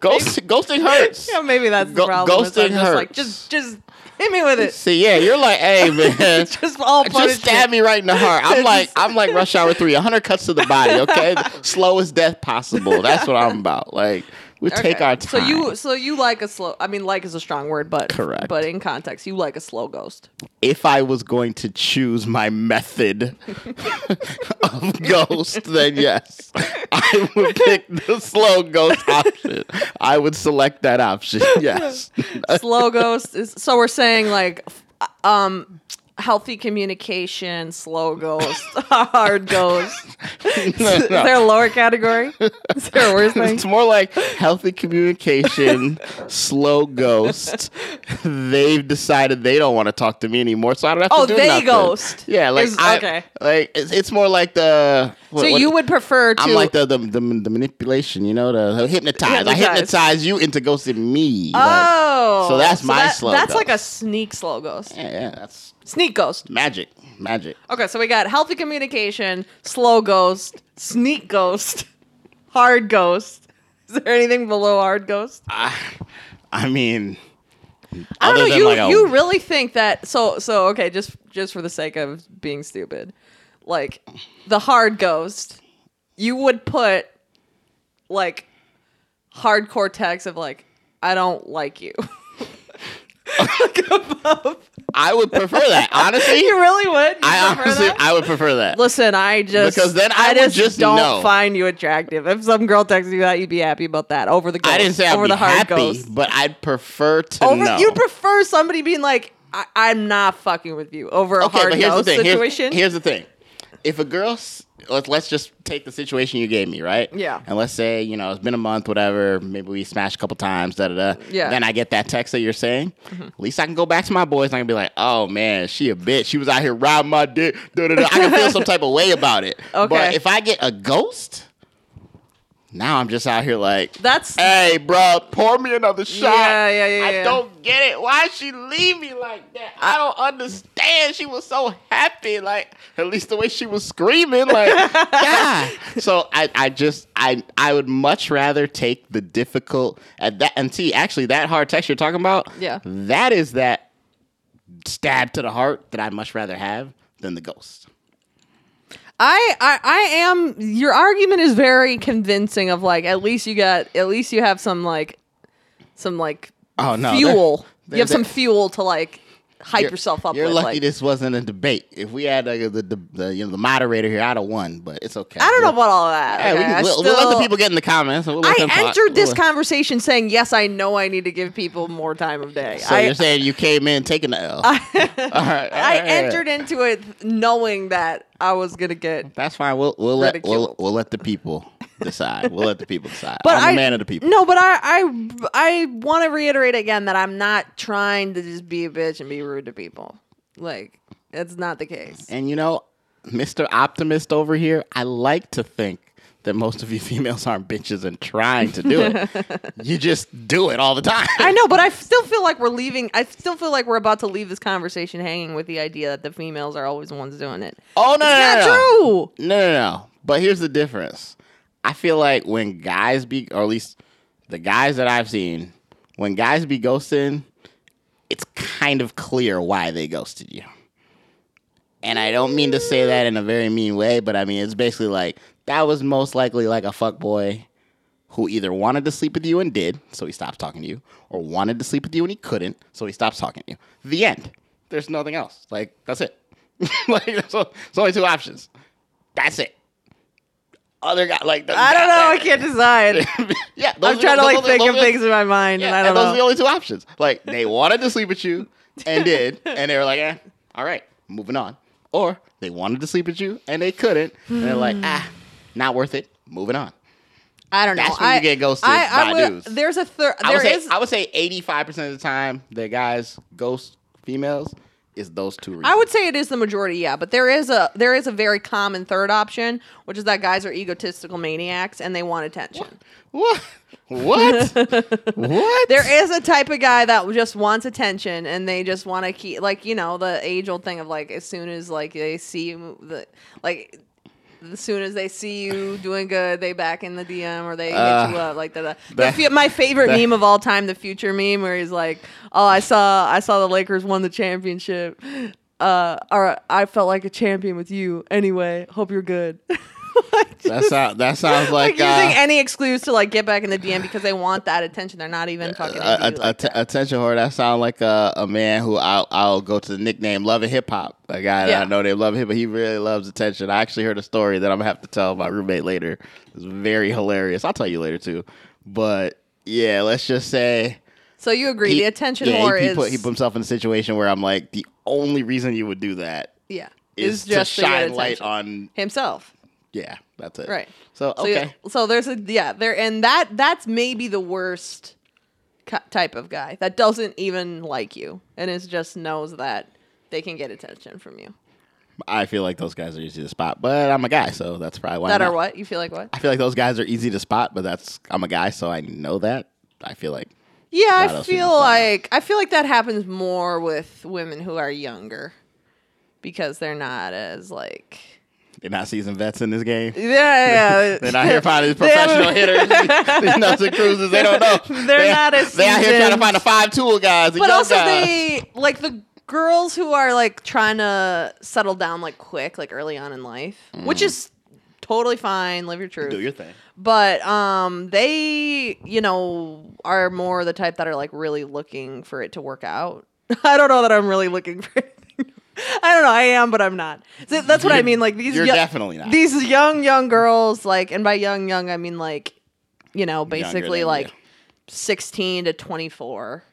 Ghost, ghosting hurts. Yeah, maybe that's the Go- problem. ghosting just like hurts. just just hit me with it. See, yeah, you're like, hey man, Just all just stab me right in the heart. I'm like, I'm like Rush Hour Three, 100 cuts to the body. Okay, slowest death possible. That's what I'm about. Like, we take our time. So you so you like a slow I mean like is a strong word, but Correct. But in context, you like a slow ghost. if I was going to choose my method of ghost, then yes, I would pick the slow ghost option. I would select that option. Yes. slow ghost is so we're saying like um healthy communication, slow ghost, hard ghost. No, Is there a lower category? Is there a worse thing? It's more like healthy communication, slow ghost. They've decided they don't want to talk to me anymore, so I don't have to Oh, do they nothing. ghost. Yeah, like Is- I, okay. like it's, it's more like the. What- So what- you would prefer to I'm like the, the the the manipulation, you know, the, the hypnotize. I Hypnotize. you into ghosting me. like- Oh, So that's my that- slow That's like a sneak slow ghost. yeah, yeah, that's Sneak ghost. magic, magic. Okay, so we got healthy communication, slow ghost, sneak ghost, hard ghost. Is there anything below hard ghost? I, I mean, I don't know. You like a- you really think that? So so okay, just just for the sake of being stupid, like the hard ghost, you would put like hardcore text of like I don't like you. like above. I would prefer that. Honestly, you really would. You I honestly, that? I would prefer that. Listen, I just Because then I would just, just don't know. find you attractive. If some girl texts you that, you'd be happy about that over the ghost, I didn't say I'd over be the hard happy, ghost. but I'd prefer to Over, know. you prefer somebody being like, I- "I'm not fucking with you" over a okay, hard but here's the ghost thing. Here's, situation. here's the thing. If a girl, let's let's just take the situation you gave me, right? Yeah. And let's say you know it's been a month, whatever. Maybe we smashed a couple times, da da da. Yeah. Mm-hmm. Then I get that text that you're saying. At least I can go back to my boys and I can be like, oh man, she a bitch. She was out here robbing my dick. Da da da. I can feel some type of way about it. Okay. But if I get a ghost, now I'm just out here like. That's Hey, bro, pour me another shot. Yeah, yeah, yeah, I yeah. don't get it. Why she leave me like that? I don't understand. She was so happy, like at least the way she was screaming, like yeah. So I, I just, I, I would much rather take the difficult at that. And see, actually, that hard text you're talking about, Yeah. that is that stab to the heart that I'd much rather have than the ghost. I, I I am. Your argument is very convincing. Of like, at least you got, at least you have some like, some like Oh no, fuel. there- you have some fuel to like hype You're- yourself up You're with. lucky like- this wasn't a debate. If we had uh, the, the, the you know the moderator here, I'd have won. But it's okay. I don't know We'll- about all that. Yeah, we okay? can, I we'll, we'll let the people get in the comments. We'll I entered this conversation saying, yes, I know I need to give people more time of day. So I, you're saying you came in taking the L? I, all right, all I right, entered into it knowing that I was gonna get. That's fine. We'll we'll let we'll, we'll let the people decide. We'll let the people decide. But I'm I a man of the people. No, but I I I want to reiterate again that I'm not trying to just be a bitch and be rude to people. Like that's not the case. And you know, Mr. Optimist over here, I like to think that most of you females aren't bitches and trying to do it. you just do it all the time. I know, but I still feel like we're leaving. I still feel like we're about to leave this conversation hanging with the idea that the females are always the ones doing it. Oh no, It's no, no. true. No, no, no. But here's the difference. I feel like when guys be, or at least the guys that I've seen, when guys be ghosting, it's kind of clear why they ghosted you. And I don't mean to say that in a very mean way, but I mean it's basically like that was most likely like a fuck boy who either wanted to sleep with you and did, so he stops talking to you, or wanted to sleep with you and he couldn't, so he stops talking to you. The end. There's nothing else. Like that's it. like there's, only two options. That's it. Other guy like the I don't know. I can't decide. yeah, those I'm trying to like think those of things in my mind, Yeah, and I don't those are the only two options. Like they wanted to sleep with you and did, and they were like, eh, all right, moving on. Or they wanted to sleep with you and they couldn't, and they're like, ah, not worth it, moving on. I don't know. That's when you get ghosted I, I by would- dudes. There's a third. I would There say. I would say eighty five percent of the time the guys ghost females is those two reasons. I would say it is the majority, yeah, but there is a there is a very common third option, which is that guys are egotistical maniacs and they want attention. what what what There is a type of guy that just wants attention and they just want to keep like you know the age old thing of like as soon as like they see you the like as soon as they see you doing good they back in the DM or they hit you Uh, up like that. The that- my favorite that- meme of all time, the future meme where he's like, "Oh, I saw I saw the Lakers won the championship." Uh, or I felt like a champion with you. Anyway, hope you're good. That just- that sounds like, like, uh, using any excuse to like get back in the DM because they want that attention. They're not even fucking. into a, like attention whore. That sound like a, a man who I'll, I'll go to the nickname Love and Hip Hop. A guy that Yeah. I know they love him, but he really loves attention. I actually heard a story that I'm gonna have to tell my roommate later. It's very hilarious. I'll tell you later too. But yeah, let's just say So you agree? he- the attention yeah, whore he, he is put he put himself in a situation where I'm like the only reason you would do that Yeah. is, Is just to shine light on. himself. Yeah, that's it. Right. So So, okay, yeah, so there's a yeah there and that that's maybe the worst ki- type of guy that doesn't even like you and is just knows that they can get attention from you. I feel like those guys are easy to spot, but I'm a guy, so that's probably why. that I'm are not- what you feel like what? I feel like those guys are easy to spot, but that's I'm a guy, so I know that. I feel like Yeah, I feel females don't know. like I feel like that happens more with women who are younger because they're not as like they're not seasoned vets in this game. yeah yeah. They're not here finding professional hitters. These nuts and cruisers, they don't know. They're They- not as They're out here trying to find the five tool guys. But also guys. they like the girls who are like trying to settle down like quick like early on in life which is totally fine live your truth do your thing. but um they you know are more the type that are like really looking for it to work out i don't know that i'm really looking for anything i don't know i am but i'm not so that's what i mean like these you're yo- definitely not. these young young girls like and by young young i mean like you know basically than like you. 16 to 24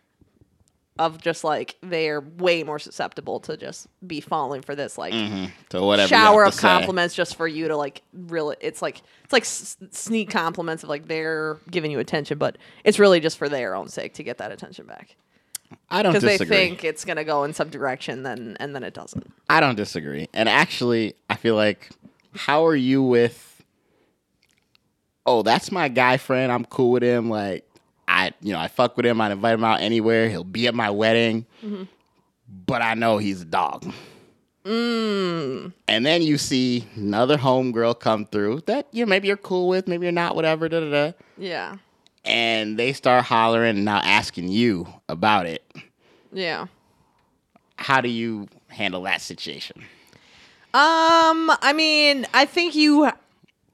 of just like they're way more susceptible to just be falling for this like Mhm. So whatever. you shower have of to say. compliments just for you to like really it's like it's like s- sneak compliments of like they're giving you attention but it's really just for their own sake to get that attention back I don't because they think it's going to go in some direction then and then it doesn't I don't disagree. And actually, I feel like, how are you with? Oh, that's my guy friend. I'm cool with him. Like, I, you know, I fuck with him. I invite him out anywhere. He'll be at my wedding. Mm-hmm. But I know he's a dog. mm, And then you see another homegirl come through that you know, maybe you're cool with, maybe you're not, whatever. Da da da. yeah And they start hollering and now asking you about it. yeah How do you handle that situation? Um, I mean, I think you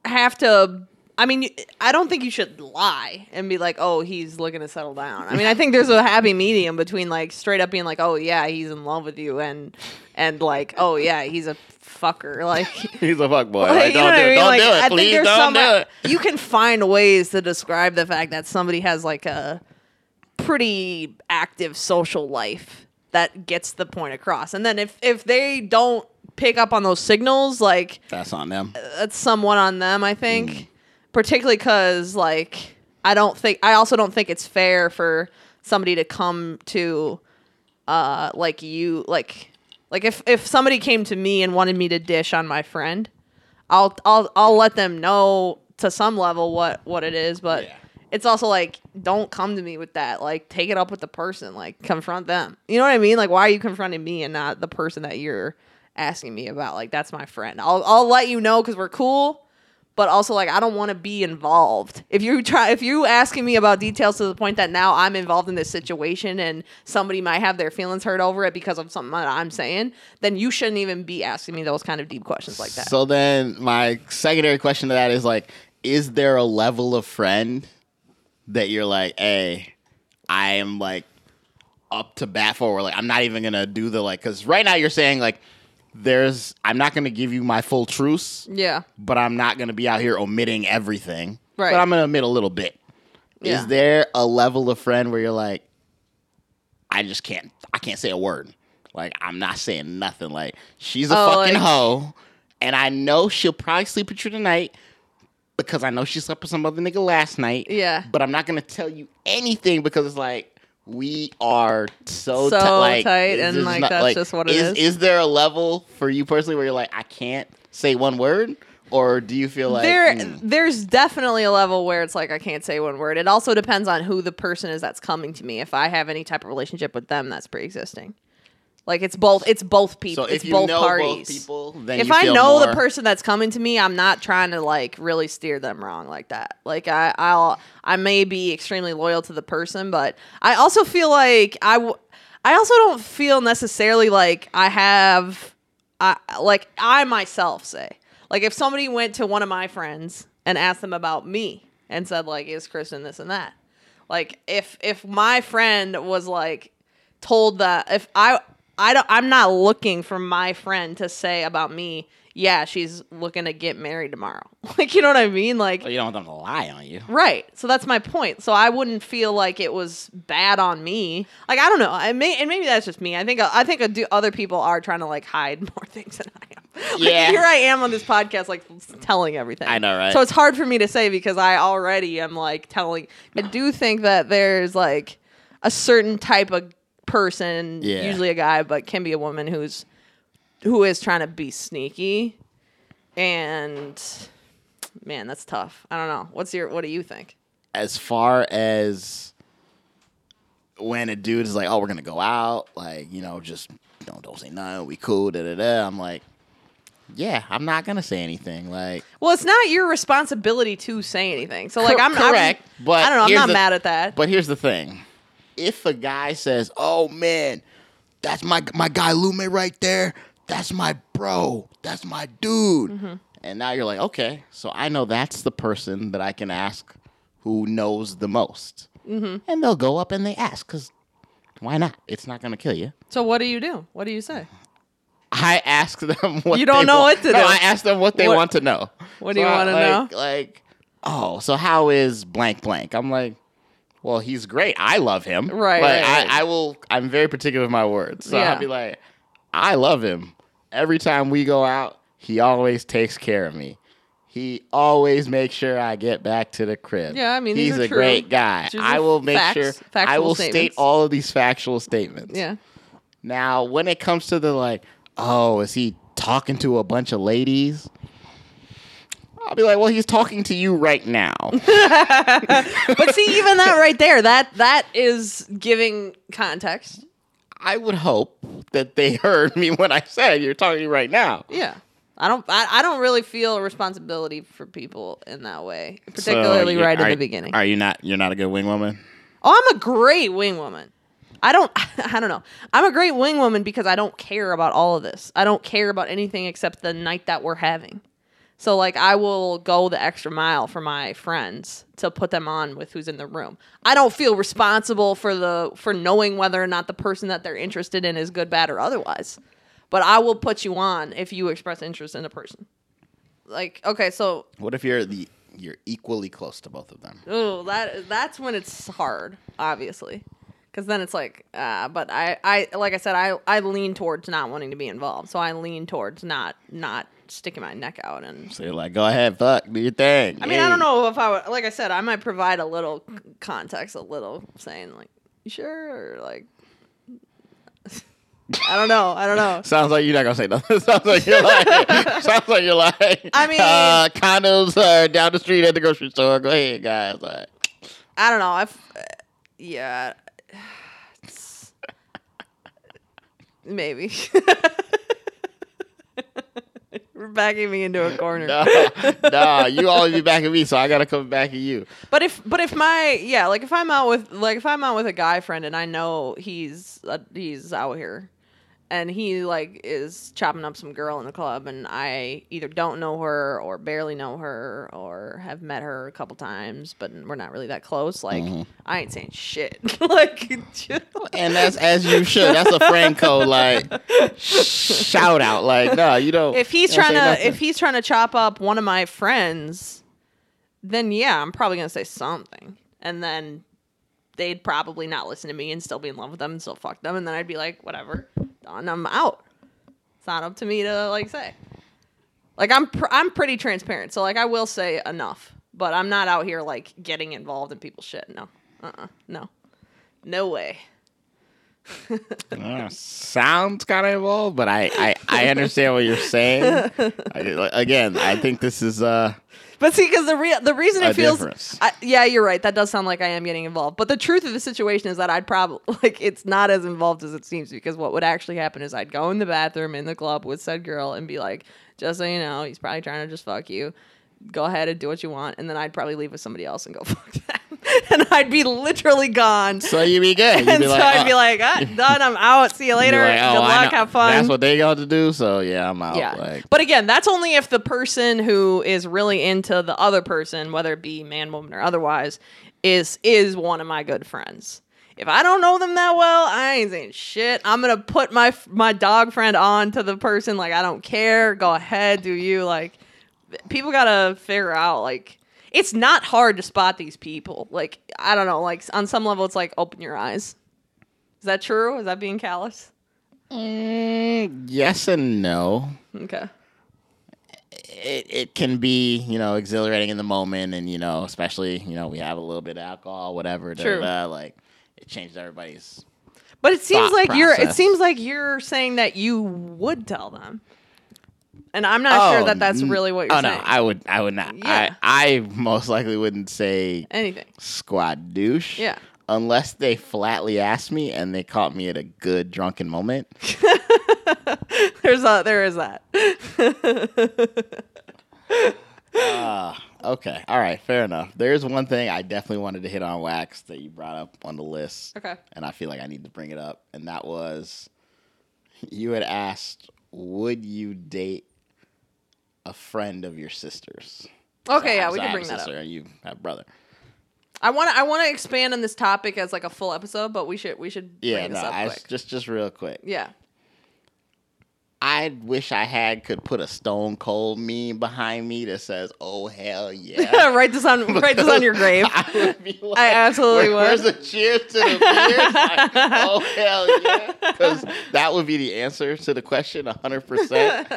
have to. I mean, I don't think you should lie and be like, "Oh, he's looking to settle down." I mean, I think there's a happy medium between like straight up being like, "Oh yeah, he's in love with you," and and like, "Oh yeah, he's a fucker." Like, He's a fuck boy. like, Like, you know don't do it. mean? Don't Like, do it. Please don't some do it. you can find ways to describe the fact that somebody has like a pretty active social life that gets the point across. And then if if they don't pick up on those signals, like That's on them. that's somewhat on them, I think. Mm. Particularly because, like, I don't think, I also don't think it's fair for somebody to come to, uh, like you, like, like if if somebody came to me and wanted me to dish on my friend, I'll I'll I'll let them know to some level what what it is, but. Yeah. It's also like, don't come to me with that. Like, take it up with the person. Like, confront them. You know what I mean? Like, why are you confronting me and not the person that you're asking me about? Like, that's my friend. I'll I'll let you know because we're cool but also like I don't want to be involved. If you try if you asking me about details to the point that now I'm involved in this situation and somebody might have their feelings hurt over it because of something that I'm saying, then you shouldn't even be asking me those kind of deep questions like that. So then my secondary question to that is like, is there a level of friend that you're like, hey, I am like up to bat for, or like I'm not even gonna do the like, because right now you're saying like, there's I'm not gonna give you my full truce, yeah. but I'm not gonna be out here omitting everything. Right. But I'm gonna omit a little bit. Yeah. Is there a level of friend where you're like, I just can't I can't say a word. Like I'm not saying nothing. Like she's a Oh, fucking like- hoe, and I know she'll probably sleep with you tonight because I know she slept with some other nigga last night. Yeah. But I'm not gonna tell you anything because it's like we are so, So ti- like, tight, and, like, not- that's just what it is. is. Is there a level for you personally where you're like I can't say one word, or do you feel like there mm, there's definitely a level where it's like I can't say one word. It also depends on who the person is that's coming to me. If I have any type of relationship with them that's pre-existing. Like it's both it's both people. so it's you both know parties. both people, then if I know the person that's coming to me, I'm not trying to like really steer them wrong like that. Like I, I'll, I may be extremely loyal to the person, but I also feel like I, w- I also don't feel necessarily like I have, I like I myself say, like if somebody went to one of my friends and asked them about me and said like, is Kristen this and that, like if if my friend was like told that if I I don't. I'm not looking for my friend to say about me. Yeah, she's looking to get married tomorrow. Like, you know what I mean? Like, But you don't want them to lie on you. Right. So that's my point. So I wouldn't feel like it was bad on me. Like I don't know. I may and maybe that's just me. I think I think other people are trying to like hide more things than I am. Like, Yeah. Here I am on this podcast, like telling everything. I know, right? So it's hard for me to say because I already am like telling. I do think that there's like a certain type of person, Yeah. usually a guy, but can be a woman who's who is trying to be sneaky, and man, that's tough. I don't know. What's your what do you think? As far as when a dude is like, "Oh, we're gonna go out," like you know, just don't don't say nothing. We cool. Da da da. I'm like, yeah, I'm not gonna say anything. Like, Well, it's not your responsibility to say anything. So like I'm I'm- correct, but I don't know. I'm not the- mad at that. But here's the thing: if a guy says, "Oh man, that's my my guy Lume right there. That's my bro. That's my dude," Mm-hmm. and now you're like, okay, so I know that's the person that I can ask who knows the most, mm-hmm. and they'll go up and they ask because why not? It's not gonna kill you. so what do you do? What do you say? I ask them what You don't they know want. what to no, do. I ask them what they What- want to know. what do you wanna like- know? Like, oh, so how is blank blank? I'm like, well, he's great. I love him. Right, Like, right, right. I, I will. I'm very particular with my words. So Yeah. I'll be like, I love him. Every time we go out, he always takes care of me. He always makes sure I get back to the crib. Yeah, I mean, he's a true. great guy. These I will make facts- sure. I will state all of these factual statements. Yeah. Now, when it comes to the like, oh, is he talking to a bunch of ladies? I'll be like, well, he's talking to you right now. But see, even that right there, that that is giving context. I would hope that they heard me when I said you're talking to you right now. Yeah. I don't I, I don't really feel a responsibility for people in that way. So, Particularly you- right in are- the beginning. Are you not? You're not a good wing woman. Oh, I'm a great wing woman. I don't I don't know. I'm a great wing woman because I don't care about all of this. I don't care about anything except the night that we're having. So like I will go the extra mile for my friends to put them on with who's in the room. I don't feel responsible for the for knowing whether or not the person that they're interested in is good, bad, or otherwise. But I will put you on if you express interest in a person. Like, okay, so What if you're the you're equally close to both of them? Oh, that that's when it's hard, obviously, because then it's like, uh, but I, I, like I said, I, I lean towards not wanting to be involved, so I lean towards not, not sticking my neck out, and So you're like, go ahead, fuck, do your thing. I mean, I don't know if I would, like I said, I might provide a little context, a little saying like, you sure, or like, I don't know, I don't know. Sounds like you're not gonna say nothing. Sounds like you're like. sounds like you're like. I mean- uh, condos are down the street at the grocery store. Go ahead, guys. Like, I don't know. I've, uh, yeah, maybe. We're backing me into a corner. nah, nah, you always be backing me, so I gotta come back at you. But if but if my yeah, like if I'm out with like if I'm out with a guy friend and I know he's uh, he's out here and he like is chopping up some girl in the club and I either don't know her or barely know her or have met her a couple times but we're not really that close like mm-hmm. I ain't saying shit like And that's as you should. That's a friend code, like shout out. Like, no, you don't. if he's don't trying to nothing. if he's trying to chop up one of my friends then yeah i'm probably gonna say something and then they'd probably not listen to me and still be in love with them and still fuck them. And then i'd be like whatever done i'm out. It's not up to me to like say. Like i'm pr- i'm pretty transparent. So like i will say enough but i'm not out here like getting involved in people's shit. No. Uh-uh. No. No way. Uh, sounds kind of involved, but I, I, I understand what you're saying. I, again, I think this is uh But see, because the re- the reason A it feels. I, yeah, you're right. That does sound like I am getting involved. But the truth of the situation is that I'd probably like it's not as involved as it seems because what would actually happen is I'd go in the bathroom in the club with said girl and be like, just so you know, he's probably trying to just fuck you. Go ahead and do what you want, and then I'd probably leave with somebody else and go fuck them, and I'd be literally gone. so you'd be good. You'd and be so like, I'd oh. be like, ah, done. I'm out. See you later. like, oh, Good luck. Have fun. That's what they got to do. So yeah, I'm out. Yeah. Like, but again, that's only if the person who is really into the other person, whether it be man, woman, or otherwise, is is one of my good friends. if I don't know them that well, I ain't saying shit. I'm gonna put my my dog friend on to the person. Like I don't care. Go ahead, do you like? People gotta figure out like it's not hard to spot these people. Like I don't know. Like on some level, it's like open your eyes. Is that true? Is that being callous? Mm, yes and no. Okay. It it can be you know exhilarating in the moment, and you know especially you know we have a little bit of alcohol, whatever. True. da, da, like it changes everybody's. But it seems like you're. It seems like you're saying that you would tell them, and I'm not sure that that's really what you're saying. oh saying. no, I would I would not. Yeah. I I most likely wouldn't say Anything. squad douche. Yeah. Unless they flatly asked me and they caught me at a good drunken moment. There's a there is that. Ah, okay. All right. Fair enough. There's one thing I definitely wanted to hit on wax that you brought up on the list. Okay. And I feel like I need to bring it up. And that was you had asked, would you date a friend of your sister's? Okay, yeah, we can bring that up. And you have a brother. I want to I want to expand on this topic as like a full episode, but we should we should Yeah, bring no, this up I, just just real quick. yeah. I wish I had could put a stone cold meme behind me that says, "Oh hell yeah." write this on write this on your grave. I like, I absolutely "Where- Where's would." the cheers to the beers? Like, oh hell yeah! Because that would be the answer to the question, hundred percent.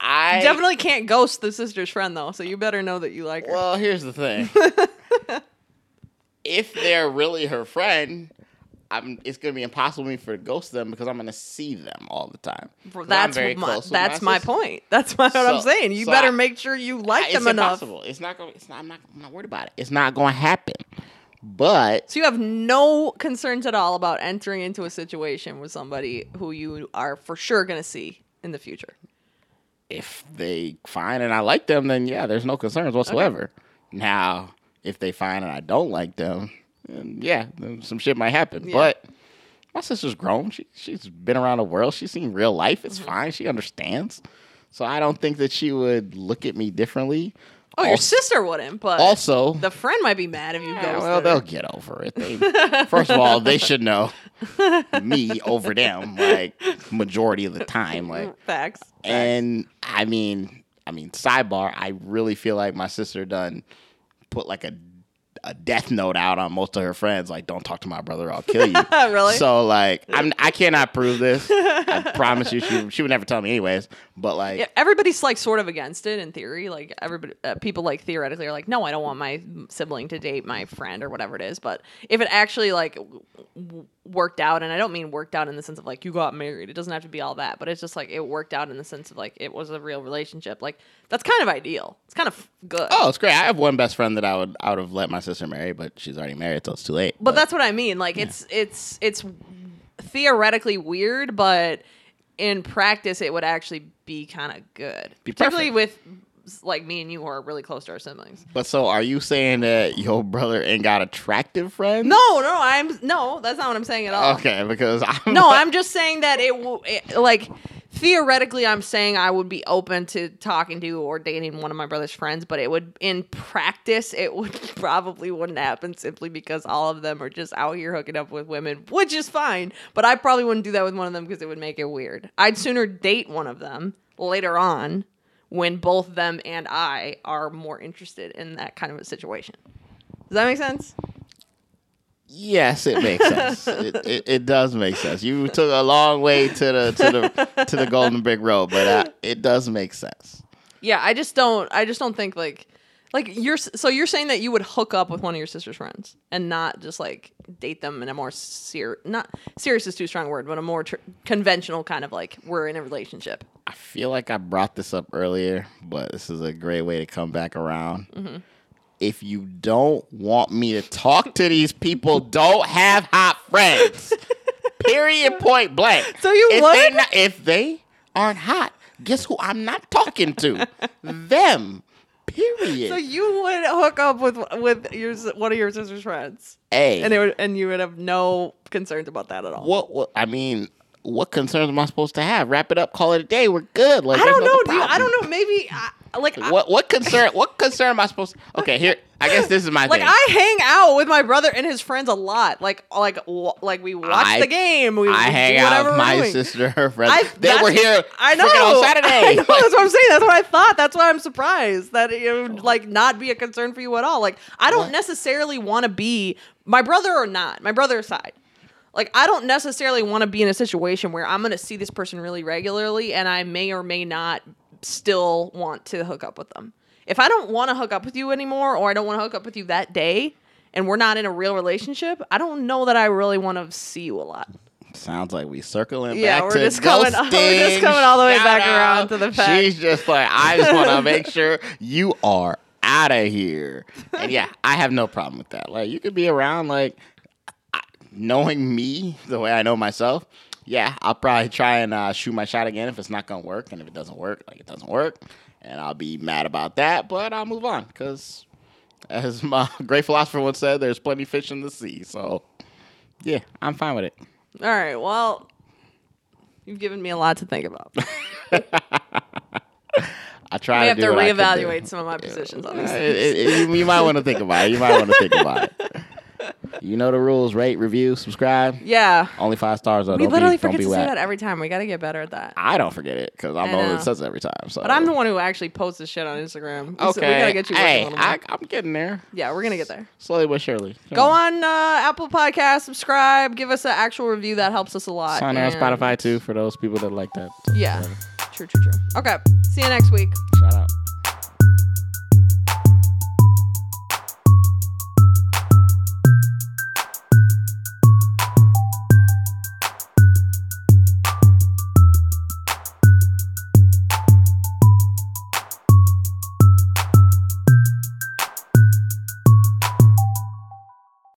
I Definitely can't ghost the sister's friend though, so you better know that you like her. Well, here's the thing. if they're really her friend, I'm. It's gonna be impossible for me for to ghost them because I'm gonna see them all the time. That's very my, close that's my, sister. point. That's my, what I'm saying. You so better I- make sure you like it's them enough. impossible. It's not going. It's not. I'm not. I'm not worried about it. It's not going to happen. But So you have no concerns at all about entering into a situation with somebody who you are for sure going to see in the future. if they find and I like them, then yeah, there's no concerns whatsoever. Now, if they find and I don't like them, then yeah, some shit might happen. Yeah. But my sister's grown. She she's been around the world. She's seen real life. It's Mm-hmm. fine. She understands. So I don't think that she would look at me differently. Oh, your sister wouldn't, but Also, the friend might be mad if you Yeah, go. well, they'll get over it. They, first of all, they should know me over them, like majority of the time. Like, facts. facts. and I mean, I mean, sidebar. I really feel like my sister done put like a a death note out on most of her friends. Like, don't talk to my brother, I'll kill you. Really? So like, I'm I cannot prove this. I promise you, she she would never tell me anyways. But like, Yeah, everybody's like sort of against it in theory. Like everybody, uh, people like theoretically are like, no, I don't want my sibling to date my friend or whatever it is. But if it actually like w- w- worked out, and I don't mean worked out in the sense of like you got married, it doesn't have to be all that. But it's just like it worked out in the sense of like it was a real relationship. Like that's kind of ideal. It's kind of good. oh, it's great. I have one best friend that I would I would have let my sister marry, but she's already married, so it's too late. But that's what I mean. Like it's it's it's theoretically weird, but in practice, it would actually be kind of good, Be particularly with like me and you who are really close to our siblings. But so are you saying that your brother ain't got attractive friends? No, no, I'm no. That's not what I'm saying at all. Okay, because I'm No, I'm just saying that it, w- it like theoretically, I'm saying I would be open to talking to or dating one of my brother's friends, but it would in practice it would probably wouldn't happen simply because all of them are just out here hooking up with women, which is fine. But I probably wouldn't do that with one of them because it would make it weird. I'd sooner date one of them later on when both them and I are more interested in that kind of a situation. Does that make sense? Yes, it makes sense. it, it, it does make sense. You took a long way to the to the to the Golden Brick Road, but uh, it does make sense. Yeah, I just don't. I just don't think like, like you're. So you're saying that you would hook up with one of your sister's friends and not just like date them in a more ser not serious is too strong a word, but a more tr- conventional kind of like we're in a relationship. I feel like I brought this up earlier, but this is a great way to come back around. Mm-hmm. If you don't want me to talk to these people, don't have hot friends. Period. Point blank. So you if would? They not, if they aren't hot, guess who I'm not talking to? Them. Period. So you would hook up with with your one of your sister's friends, hey, and it would, and you would have no concerns about that at all. what, what? I mean, what concerns am I supposed to have? Wrap it up, call it a day. We're good. Like I don't know, no dude. I don't know. Maybe I, like What what concern? What concern am I supposed? to... Okay, here. I guess this is my like thing. I hang out with my brother and his friends a lot. Like like w- like we watch I- the game. We, I we hang out with my doing. sister, her friends. I, they were here. I know. on Saturday. Know. That's what I'm saying. That's what I thought. That's why I'm surprised that it would oh. like not be a concern for you at all. Like I don't What? necessarily want to be my brother or not. My brother aside. Like I don't necessarily want to be in a situation where I'm going to see this person really regularly and I may or may not still want to hook up with them. If I don't want to hook up with you anymore or I don't want to hook up with you that day and we're not in a real relationship, I don't know that I really want to see you a lot. Sounds like we circling Yeah, back we're to just coming- we're just coming all the way Shout back out. around to the fact- She's just like, I just want to make sure you are out of here. And yeah, I have no problem with that. Like, you could be around, like, I- knowing me the way I know myself. Yeah, I'll probably try and uh, shoot my shot again if it's not gonna work, and if it doesn't work, like it doesn't work, and I'll be mad about that. But I'll move on because, as my great philosopher once said, "There's plenty of fish in the sea." So, yeah, I'm fine with it. All right. Well, you've given me a lot to think about. I try to have to what I do. reevaluate some of my positions on Uh, these. it- it- it- you- you might want to think about it. You might want to think about it. You know the rules: rate, review, subscribe. Yeah. Only five stars though. We don't literally be, forget to say whack. that every time. We got to get better at that. I don't forget it because I'm the one that says it every time. So. But I'm the one who actually posts this shit on Instagram. We- Okay. We got to get you hey, a little more. I, I'm getting there yeah, we're going to get there. slowly but surely. Come Go on uh, Apple Podcast, subscribe, give us an actual review. That helps us a lot. On on Spotify too for those people that like that. Yeah. True, true, true. Okay. See you next week. Shout out.